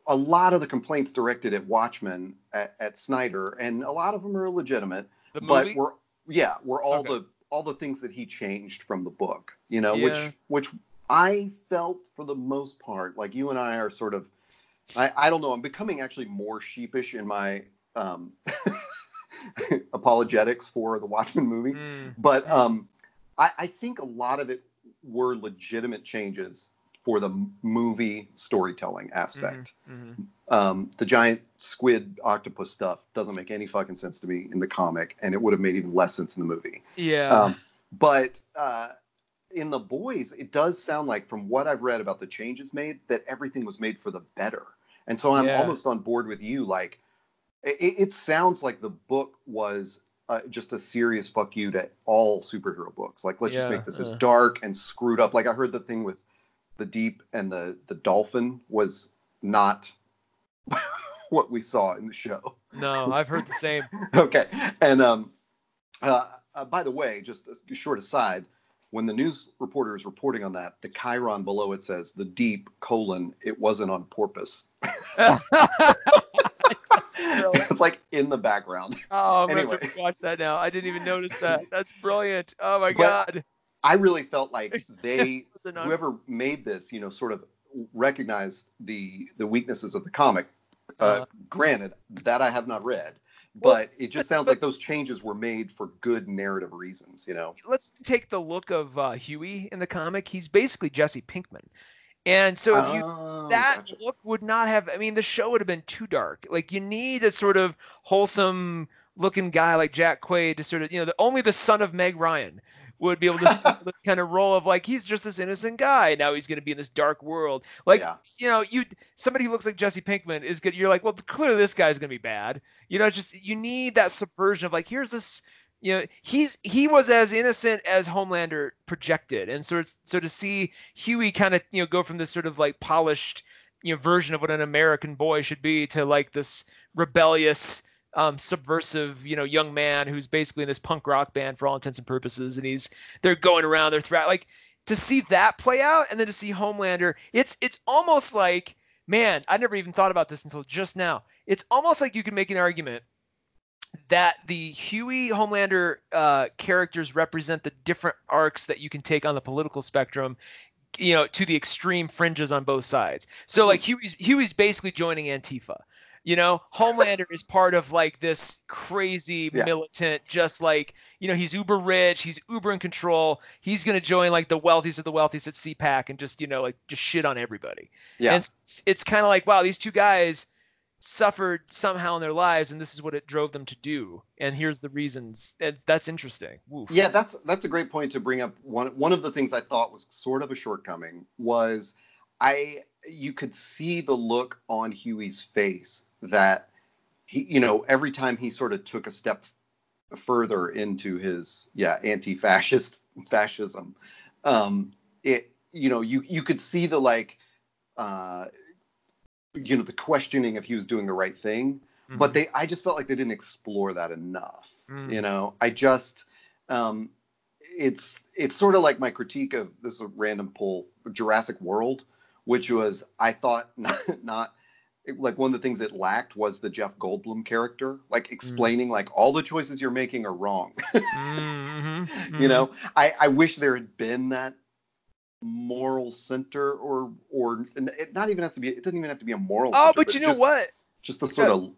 a lot of the complaints directed at Watchmen at, at Snyder, and a lot of them are legitimate, the but we're yeah, we're all okay. the all the things that he changed from the book, you know, yeah. which which I felt for the most part like you and I are sort of I, I don't know I'm becoming actually more sheepish in my um, apologetics for the Watchmen movie, mm. but um, I, I think a lot of it were legitimate changes for the movie storytelling aspect. Mm-hmm. Mm-hmm. Um, the giant squid octopus stuff doesn't make any fucking sense to me in the comic, and it would have made even less sense in the movie. Yeah. Um, but uh, in the boys, it does sound like, from what I've read about the changes made, that everything was made for the better. And so I'm yeah. almost on board with you. Like, it, it sounds like the book was uh, just a serious fuck you to all superhero books. Like, let's yeah, just make this as dark and screwed up. Like, I heard the thing with the deep and the the dolphin was not what we saw in the show. No, I've heard the same. okay, and um, uh, uh, by the way, just a short aside when the news reporter is reporting on that, the chyron below it says the deep colon it wasn't on porpoise. it's like in the background. Oh, I'm anyway. gonna watch that now. I didn't even notice that. That's brilliant. Oh my but god. I really felt like they whoever made this, you know, sort of recognized the the weaknesses of the comic. Uh, uh, granted, that I have not read, but it just sounds like those changes were made for good narrative reasons, you know. Let's take the look of uh, Huey in the comic. He's basically Jesse Pinkman. And so if you oh, that gotcha. look would not have I mean the show would have been too dark. Like you need a sort of wholesome looking guy like Jack Quaid to sort of you know the, only the son of Meg Ryan would be able to see this kind of role of like he's just this innocent guy. Now he's going to be in this dark world. Like yeah. you know, you somebody who looks like Jesse Pinkman is good. You're like, well, clearly this guy's going to be bad. You know, just you need that subversion of like here's this. You know, he's he was as innocent as Homelander projected, and so it's, so to see Huey kind of you know go from this sort of like polished you know version of what an American boy should be to like this rebellious um, subversive, you know, young man who's basically in this punk rock band for all intents and purposes, and he's they're going around, they're threat like to see that play out, and then to see Homelander, it's it's almost like, man, I never even thought about this until just now. It's almost like you can make an argument that the Huey Homelander uh, characters represent the different arcs that you can take on the political spectrum you know to the extreme fringes on both sides so like huey's huey's basically joining antifa you know, Homelander is part of like this crazy yeah. militant, just like, you know, he's uber rich, he's uber in control. He's going to join like the wealthiest of the wealthiest at CPAC and just, you know, like just shit on everybody. Yeah. And it's, it's kind of like, wow, these two guys, suffered somehow in their lives and this is what it drove them to do and here's the reasons and that's interesting Woof. Yeah, that's that's a great point to bring up. One one of the things I thought was sort of a shortcoming was I you could see the look on Huey's face that he you know every time he sort of took a step further into his yeah anti-fascist fascism um it you know you you could see the like uh you know the questioning if he was doing the right thing but Mhm. they i just felt like they didn't explore that enough Mm. you know i just um it's it's sort of like my critique of this is a random pull jurassic world which was i thought not, not like one of the things it lacked was the jeff goldblum character like explaining like all the choices you're making are wrong Mhm, mhm, you know I, I wish there had been that moral center or or it not even has to be it doesn't even have to be a moral oh center, but you know just, what just the sort of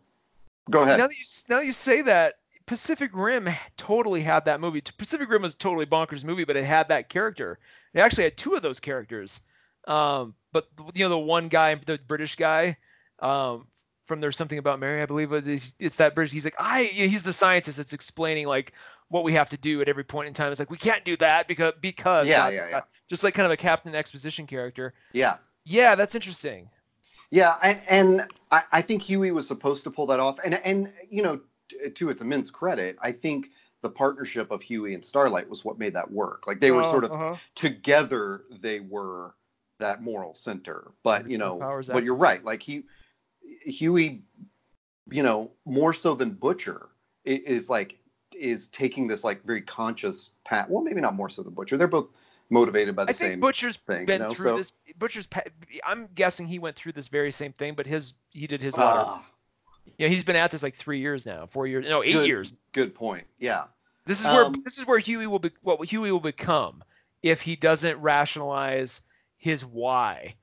go ahead now that you now that you say that Pacific Rim totally had that movie. Pacific Rim was a totally bonkers movie, but it had that character. It actually had two of those characters. Um, but you know the one guy, the British guy, um, from There's Something About Mary, I believe it's that bridge. He's like, I, he's the scientist that's explaining like what we have to do at every point in time. It's like we can't do that because because Yeah, not- yeah, yeah. just like kind of a Captain Exposition character. yeah Yeah, that's interesting. Yeah, and, and I, I think Huey was supposed to pull that off. And and you know, to its immense credit, I think the partnership of Huey and Starlight was what made that work. Like they were sort of Uh-huh. together, they were that moral center. But you know, but you're right. Like he, Huey, you know, more so than Butcher is like is taking this like very conscious path. Well, maybe not more so than Butcher. They're both motivated by the I think same Butcher's thing. been you know? through so, this. Butcher's. I'm guessing he went through this very same thing, but his he did his ah, yeah, he's been at this like three years now, four years, no, eight good, years. Good point. Yeah. This is where Um, this is where Huey will be. What Huey will become if he doesn't rationalize his why.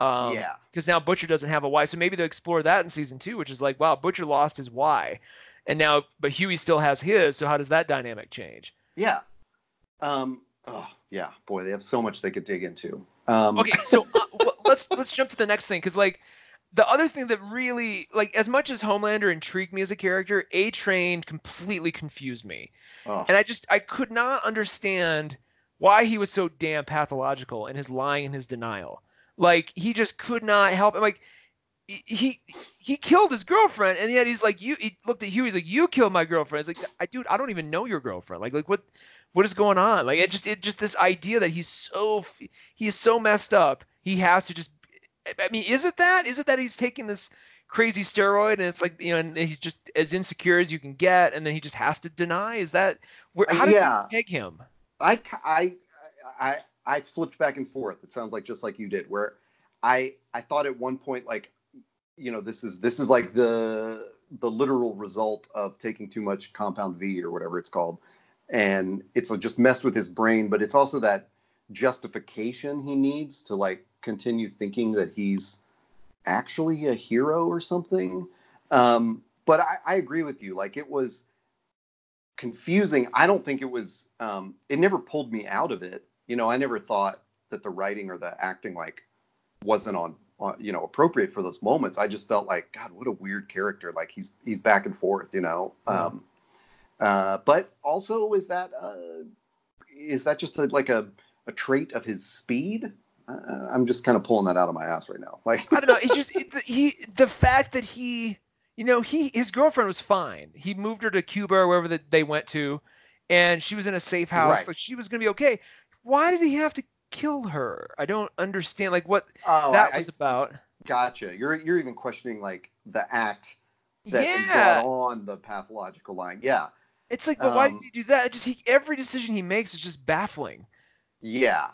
Um, yeah. Because now Butcher doesn't have a why, so maybe they'll explore that in season two, which is like, wow, Butcher lost his why, and now, but Huey still has his. So how does that dynamic change? Yeah. Um. Oh, yeah. Boy, they have so much they could dig into. Um, okay so uh, let's let's jump to the next thing because like the other thing that really like as much as homelander intrigued me as a character a train completely confused me oh, and i just i could not understand why he was so damn pathological in his lying and his denial like he just could not help it like he he- he killed his girlfriend and yet he's like you he looked at Huey he's like you killed my girlfriend. It's like I dude I don't even know your girlfriend. Like like what what is going on? Like it just it just this idea that he's so f- he's so messed up he has to just I mean is it that? Is it that he's taking this crazy steroid and it's like you know and he's just as insecure as you can get and then he just has to deny? Is that where how did Yeah. you peg him? I, I, I, I flipped back and forth. It sounds like just like you did, where I, I thought at one point like, you know, this is this is like the the literal result of taking too much compound V or whatever it's called, and it's just messed with his brain. But it's also that justification he needs to like continue thinking that he's actually a hero or something. Um, but I, I agree with you. Like it was confusing. I don't think it was. Um, it never pulled me out of it. You know, I never thought that the writing or the acting like wasn't on, on you know appropriate for those moments. I just felt like God, what a weird character. Like he's he's back and forth. You know. Yeah. Um, uh, but also, is that uh, is that just a, like a a trait of his speed? Uh, I'm just kind of pulling that out of my ass right now. Like, I don't know. It's just it, the- he the fact that he, you know, he his girlfriend was fine. He moved her to Cuba or wherever that they went to, and she was in a safe house. Right. Like she was gonna be okay. Why did he have to kill her? I don't understand. Like what oh, that I, was I about. gotcha. You're you're even questioning like the act that Yeah, brought on the pathological line. Yeah, it's like, but why um, did he do that? Just he every decision he makes is just baffling. yeah.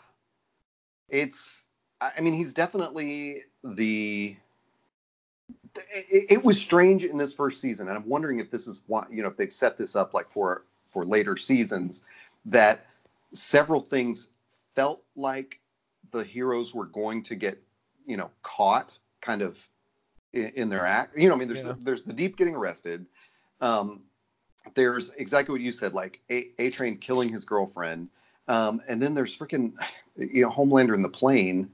It's. I I mean, he's definitely the. It, it was strange in this first season, and I'm wondering if this is why you know if they've set this up like for for later seasons that several things felt like the heroes were going to get you know caught kind of in, in their act. You know, I mean, there's Yeah. there's the deep getting arrested. Um, there's exactly what you said, like A, A Train killing his girlfriend, um, and then there's freaking you know Homelander in the plane,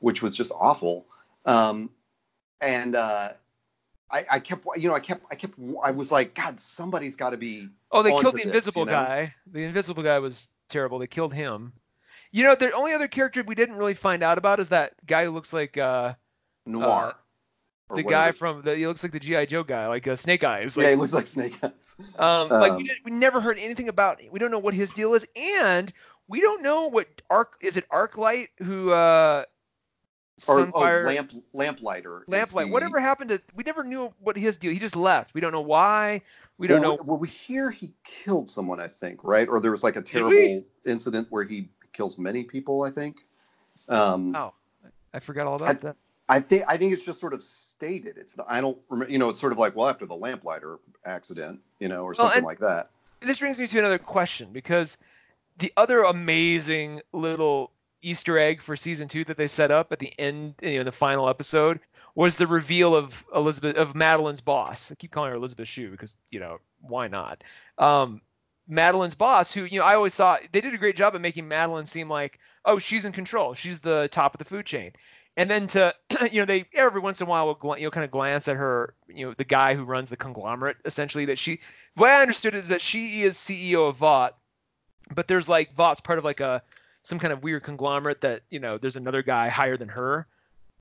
which was just awful. Um, and uh, I, I kept, you know, I kept, I kept, I was like, God, somebody's got to be. Oh, they killed the this, invisible you know? guy. The invisible guy was terrible. They killed him. You know, the only other character we didn't really find out about is that guy who looks like uh, Noir. or the guy from the. He looks like the GI Joe guy, like uh, Snake Eyes. yeah, he looks like Snake Eyes. um, like we, um, we never heard anything about. We don't know what his deal is, and we don't know what Arc is. It Arclight who uh, Or Sunfire. oh, lamp, lamplighter. Lamplight. the- Whatever happened to? We never knew what his deal. He just left. We don't know why. We don't well, know. Well, we hear he killed someone, I think, right? Or there was like a terrible incident where he kills many people, I think. Um, Oh, I forgot all about that. I think I think it's just sort of stated. It's I don't remember. You know, it's sort of like well after the lamplighter accident, you know, or something and- like that. This brings me to another question because the other amazing little Easter egg for season two that they set up at the end, you know, the final episode was the reveal of Elizabeth of Madeline's boss. I keep calling her Elizabeth Shue because you know why not? Um, Madeline's boss, who you know I always thought they did a great job of making Madeline seem like oh she's in control, she's the top of the food chain, and then to you know they every once in a while will gl- you know kind of glance at her you know the guy who runs the conglomerate essentially that she way I understood is that she is CEO of Vought, but there's like Vought's part of like a some kind of weird conglomerate that you know there's another guy higher than her.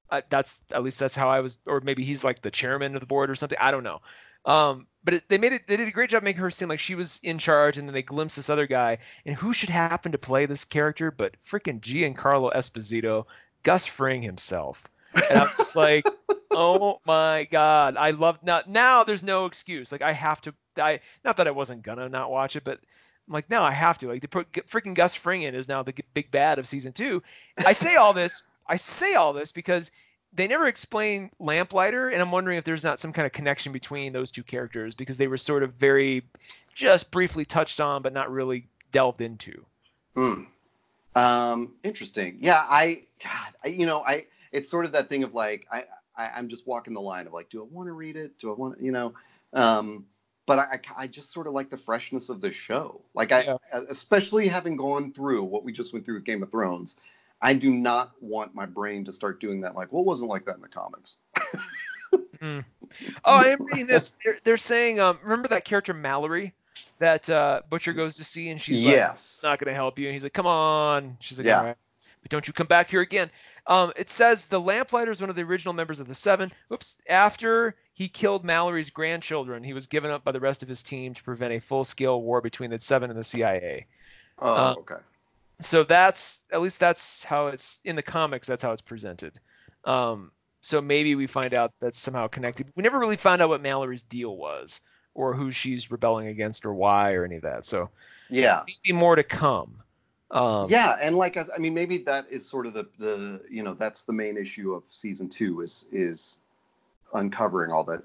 Uh, that's at least that's how I was, or maybe he's like the chairman of the board or something. I don't know. Um, but it, they made it. They did a great job making her seem like she was in charge, and then they glimpsed this other guy, and who should happen to play this character but freaking Giancarlo Esposito, Gus Fring himself. And I'm just like, oh my god, I love now. Now there's no excuse. Like I have to. I not that I wasn't gonna not watch it, but I'm like, now I have to. Like the freaking Gus Fring is now the big bad of season two. I say all this. I say all this because they never explain Lamplighter, and I'm wondering if there's not some kind of connection between those two characters because they were sort of very, just briefly touched on, but not really delved into. Hmm. Um, interesting. Yeah, I, God, I, you know, I, it's sort of that thing of like, I, I, I'm just walking the line of like, do I want to read it? Do I want, you know, um, but I, I, just sort of like the freshness of the show. Like I, Yeah. especially having gone through what we just went through with Game of Thrones, I do not want my brain to start doing that. Like, well, wasn't like that in the comics. Oh, I am reading this. They're, they're saying, um, remember that character Mallory that uh, Butcher goes to see, and she's like, yes. not going to help you. And he's like, come on. She's like, Yeah. all right. But don't you come back here again. Um, it says the Lamplighter is one of the original members of the Seven. Oops. After he killed Mallory's grandchildren, he was given up by the rest of his team to prevent a full-scale war between the Seven and the CIA. oh, uh, okay. So that's at least that's how it's in the comics. That's how it's presented. Um, so maybe we find out that's somehow connected. We never really found out what Mallory's deal was, or who she's rebelling against, or why, or any of that. So Yeah. maybe more to come. Um, yeah, and like I I mean, maybe that is sort of the the you know that's the main issue of season two is is uncovering all that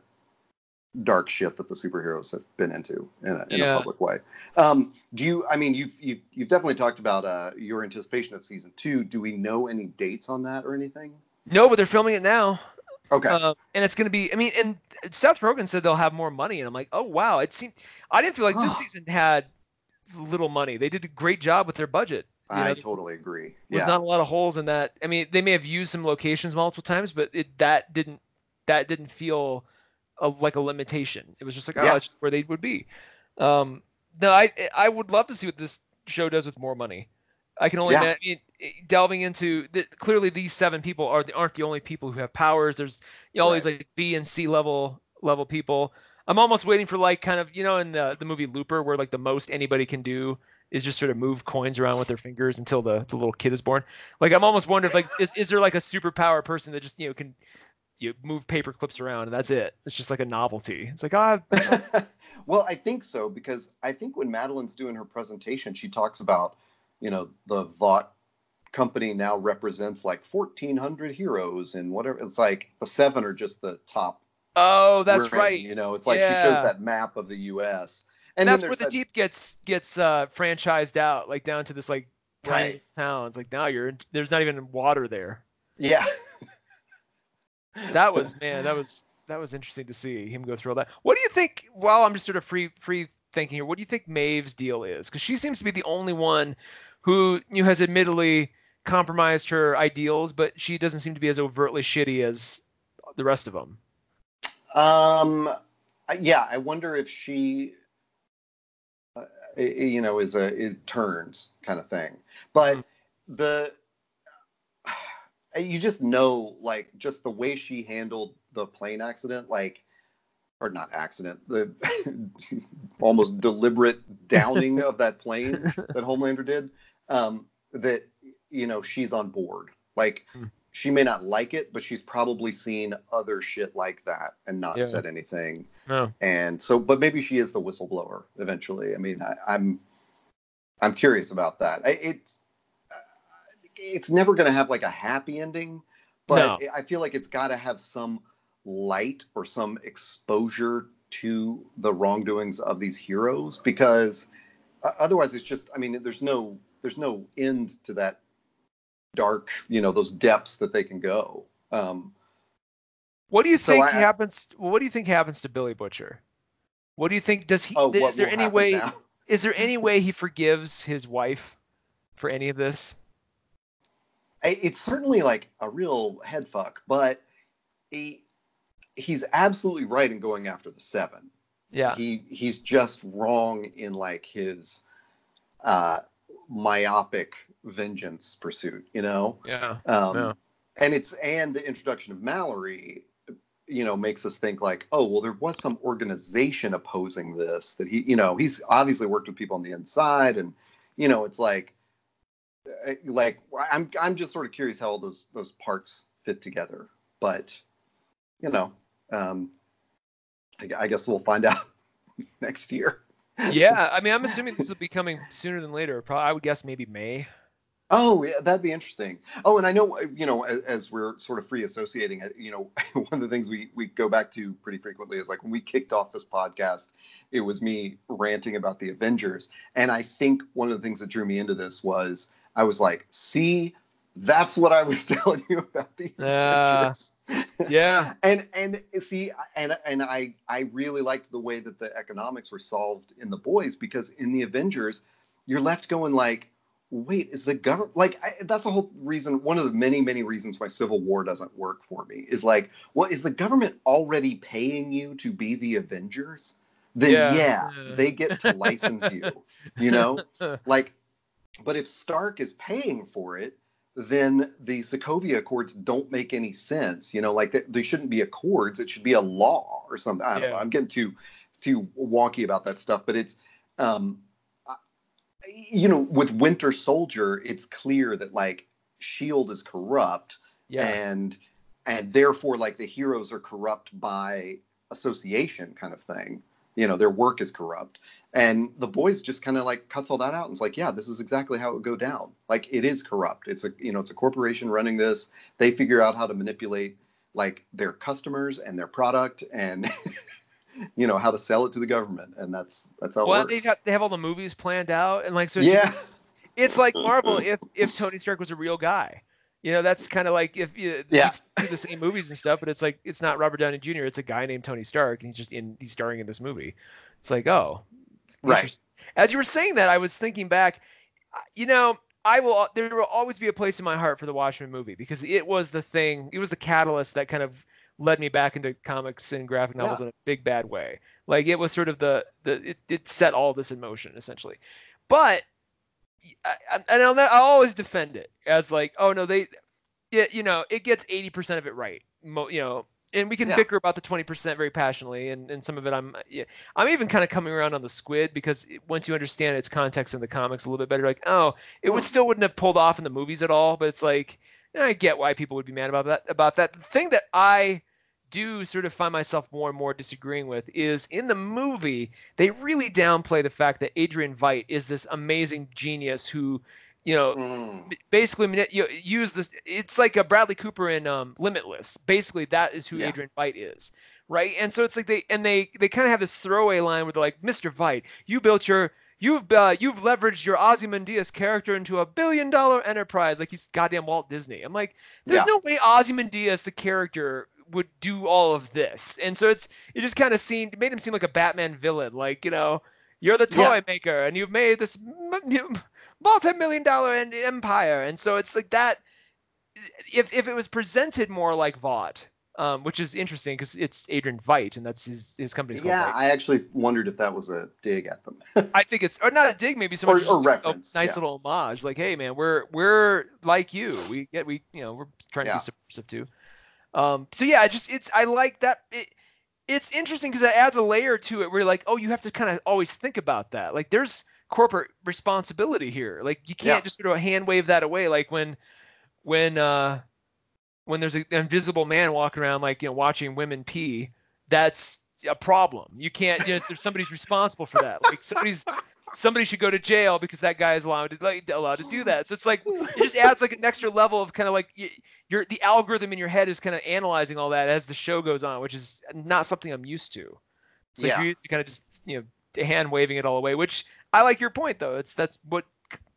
dark shit that the superheroes have been into in a, in Yeah. a public way. Um, do you? I mean, you've you've you've definitely talked about uh, your anticipation of season two. Do we know any dates on that or anything? No, but they're filming it now. Okay. Uh, and it's going to be, I mean, and Seth Rogen said they'll have more money. And I'm like, oh, wow. It seemed, I didn't feel like this season had little money. They did a great job with their budget. You know, I totally agree. Yeah. not a lot of holes in that. I mean, they may have used some locations multiple times, but it, that didn't, that didn't feel a, like a limitation. It was just like, oh, Yeah. that's just where they would be. Um, no, I, I would love to see what this show does with more money. I can only Yeah. imagine mean, delving into the, clearly these seven people are the, aren't the only people who have powers. There's you know, all these like B and C level level people. I'm almost waiting for like kind of you know in the the movie Looper where like the most anybody can do is just sort of move coins around with their fingers until the, the little kid is born. Like I'm almost wondering like is, is there like a superpower person that just you know can you move paper clips around and that's it. It's just like a novelty. It's like ah well, I think so because I think when Madeline's doing her presentation, she talks about, you know, the Vought company now represents like 1,400 heroes and whatever. It's like the seven are just the top. oh that's in, right. You know, it's like she shows that map of the U.S. And then that's where the that- deep gets gets uh franchised out like down to this like tiny Right. town. It's like now you're there's not even water there. Yeah. that was man that was that was interesting to see him go through all that what do you think while i'm just sort of free free thinking here what do you think maeve's deal is because she seems to be the only one who you know, has admittedly compromised her ideals but she doesn't seem to be as overtly shitty as the rest of them Um, yeah, I wonder if she, uh, you know, is a it turns kind of thing. But mm-hmm. the you just know, like, just the way she handled the plane accident, like, or not accident, the almost deliberate downing of that plane that Homelander did. Um, that you know she's on board. Like, mm she may not like it, but she's probably seen other shit like that and not yeah. said anything. No. And so, but maybe she is the whistleblower eventually. I mean, I, am I'm, I'm curious about that. I, it's it's never going to have like a happy ending, but no. I feel like it's got to have some light or some exposure to the wrongdoings of these heroes because uh, otherwise it's just I mean there's no there's no end to that dark, you know, those depths that they can go. Um, what do you think I, happens? What do you think happens to Billy Butcher? What do you think? Does he? Oh, is there any way? Now? Is there any way he forgives his wife for any of this? It's certainly like a real head fuck, but he he's absolutely right in going after the seven. Yeah. He he's just wrong in like his uh myopic vengeance pursuit, you know? Yeah. Um, yeah. And it's and the introduction of Mallory, you know, makes us think like, oh, well, there was some organization opposing this that he, you know, he's obviously worked with people on the inside, and you know, it's like, Uh, like I'm I'm just sort of curious how all those those parts fit together, but you know, um, I, I guess we'll find out next year. yeah, I mean, I'm assuming this will be coming sooner than later. Probably, I would guess maybe May. Oh, yeah, that'd be interesting. Oh, and I know, uh, you know, as, as, we're sort of free associating, uh, you know, one of the things we we go back to pretty frequently is like when we kicked off this podcast, it was me ranting about the Avengers, and I think one of the things that drew me into this was I was like, see, that's what I was telling you about the uh, yeah. and and see, and and I I really liked the way that the economics were solved in the boys because in the Avengers, you're left going like wait, is the government like I, that's the whole reason? One of the many many reasons why Civil War doesn't work for me is like, well, is the government already paying you to be the Avengers? Then yeah, yeah. they get to license you, you know, like. But if Stark is paying for it, then the Sokovia Accords don't make any sense. You know, like they, they shouldn't be accords; it should be a law or something. I don't yeah. know. I'm getting too too wonky about that stuff, but it's um, you know, with Winter Soldier, it's clear that like Shield is corrupt, yeah. and and therefore like the heroes are corrupt by association, kind of thing. You know, their work is corrupt, and the boys just kind of like cuts all that out and it's like, yeah, this is exactly how it would go down. Like it is corrupt. It's a you know, it's a corporation running this. They figure out how to manipulate like their customers and their product and you know how to sell it to the government, and that's that's how. Well, they have they have all the movies planned out, and like so. Yes. It's like Marvel if if Tony Stark was a real guy. You know, that's kind of like if you yeah. do the same movies and stuff, but it's like it's not Robert Downey Jr. It's a guy named Tony Stark, and he's just in he's starring in this movie. It's like oh, right. As you were saying that, I was thinking back. You know, I will. There will always be a place in my heart for the Watchmen movie because it was the thing. It was the catalyst that kind of led me back into comics and graphic novels yeah. in a big bad way. Like it was sort of the the it, it set all this in motion essentially. But and I'll, I'll always defend it as like oh no they it, you know it gets 80% of it right. Mo, you know and we can yeah. bicker about the 20% very passionately and, and some of it i'm yeah, i'm even kind of coming around on the squid because once you understand its context in the comics a little bit better like oh it would mm. still wouldn't have pulled off in the movies at all but it's like i get why people would be mad about that about that the thing that i do sort of find myself more and more disagreeing with is in the movie they really downplay the fact that Adrian Veidt is this amazing genius who you know mm. basically you know, use this it's like a Bradley Cooper in um, Limitless basically that is who yeah. Adrian Veidt is right and so it's like they and they they kind of have this throwaway line where they're like Mr. Veidt you built your You've uh, you've leveraged your Ozymandias character into a billion dollar enterprise like he's goddamn Walt Disney. I'm like, there's yeah. no way Ozymandias the character would do all of this. And so it's it just kind of seemed made him seem like a Batman villain, like you know, you're the toy yeah. maker and you've made this multi-million dollar empire. And so it's like that. If if it was presented more like Vought, um, which is interesting because it's Adrian Veidt and that's his his company's. Yeah, Veidt. I actually wondered if that was a dig at them. I think it's or not a dig, maybe so much or as reference, nice yeah. little homage. Like, hey man, we're we're like you. We get we you know we're trying to be subversive too. Um, so yeah, I just it's I like that. It, it's interesting because it adds a layer to it where you're like, oh, you have to kind of always think about that. Like, there's corporate responsibility here. Like, you can't Yeah. just sort of hand wave that away. Like when when uh when there's a- an invisible man walking around like you know watching women pee that's a problem you can't you know there's somebody's responsible for that like somebody's somebody should go to jail because that guy is allowed to like allowed to do that. So it's like it just adds like an extra level of kind of like your the algorithm in your head is kind of analyzing all that as the show goes on which is not something i'm used to. It's like Yeah. you're used to kind of just you know hand waving it all away which i like your point though. It's that's what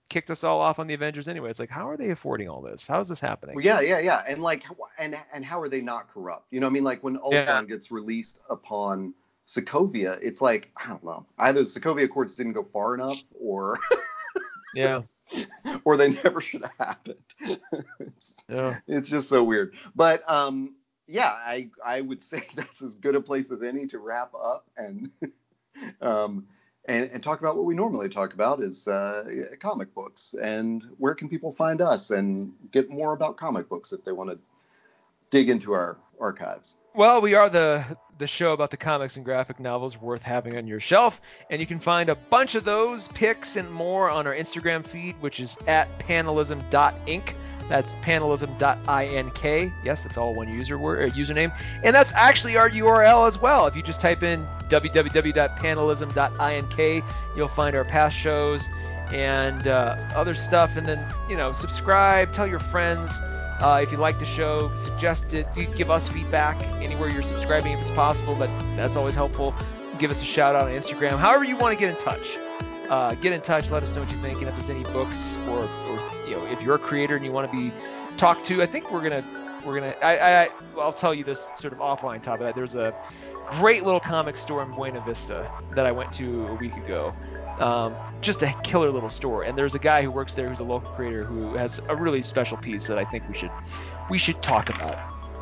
kicked us all off on the avengers anyway. It's like how are they affording all this? How is this happening? Well, yeah, yeah, yeah, and like, and and how are they not corrupt? You know, what I mean, like when Ultron gets released upon Sokovia, it's like I don't know, either the Sokovia Accords didn't go far enough, or yeah or they never should have happened. it's, yeah it's just so weird. But um, yeah, I I would say that's as good a place as any to wrap up and um and, and talk about what we normally talk about is uh, comic books and where can people find us and get more about comic books if they want to dig into our archives. Well, we are the the show about the comics and graphic novels worth having on your shelf, and you can find a bunch of those picks and more on our Instagram feed, which is at panelism.ink. That's panelism.ink. Yes, it's all one user word, uh, username, and that's actually our URL as well. If you just type in www.panelism.ink, you'll find our past shows and uh, other stuff, and then you know subscribe, tell your friends. Uh, if you like the show, suggest it. Give us feedback anywhere you're subscribing if it's possible, but that's always helpful. Give us a shout out on Instagram. However you want to get in touch. Uh, get in touch. Let us know what you think, and if there's any books or, or you know if you're a creator and you want to be talked to, I think we're gonna we're gonna. I, I I'll tell you this sort of offline topic. There's a great little comic store in Buena Vista that I went to a week ago. Um, just a killer little store, and there's a guy who works there who's a local creator who has a really special piece that I think we should we should talk about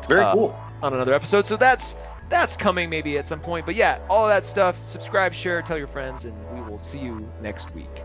very Uh, cool. on another episode. So that's that's coming maybe at some point. But yeah, all of that stuff. Subscribe, share, tell your friends, and we will see you next week.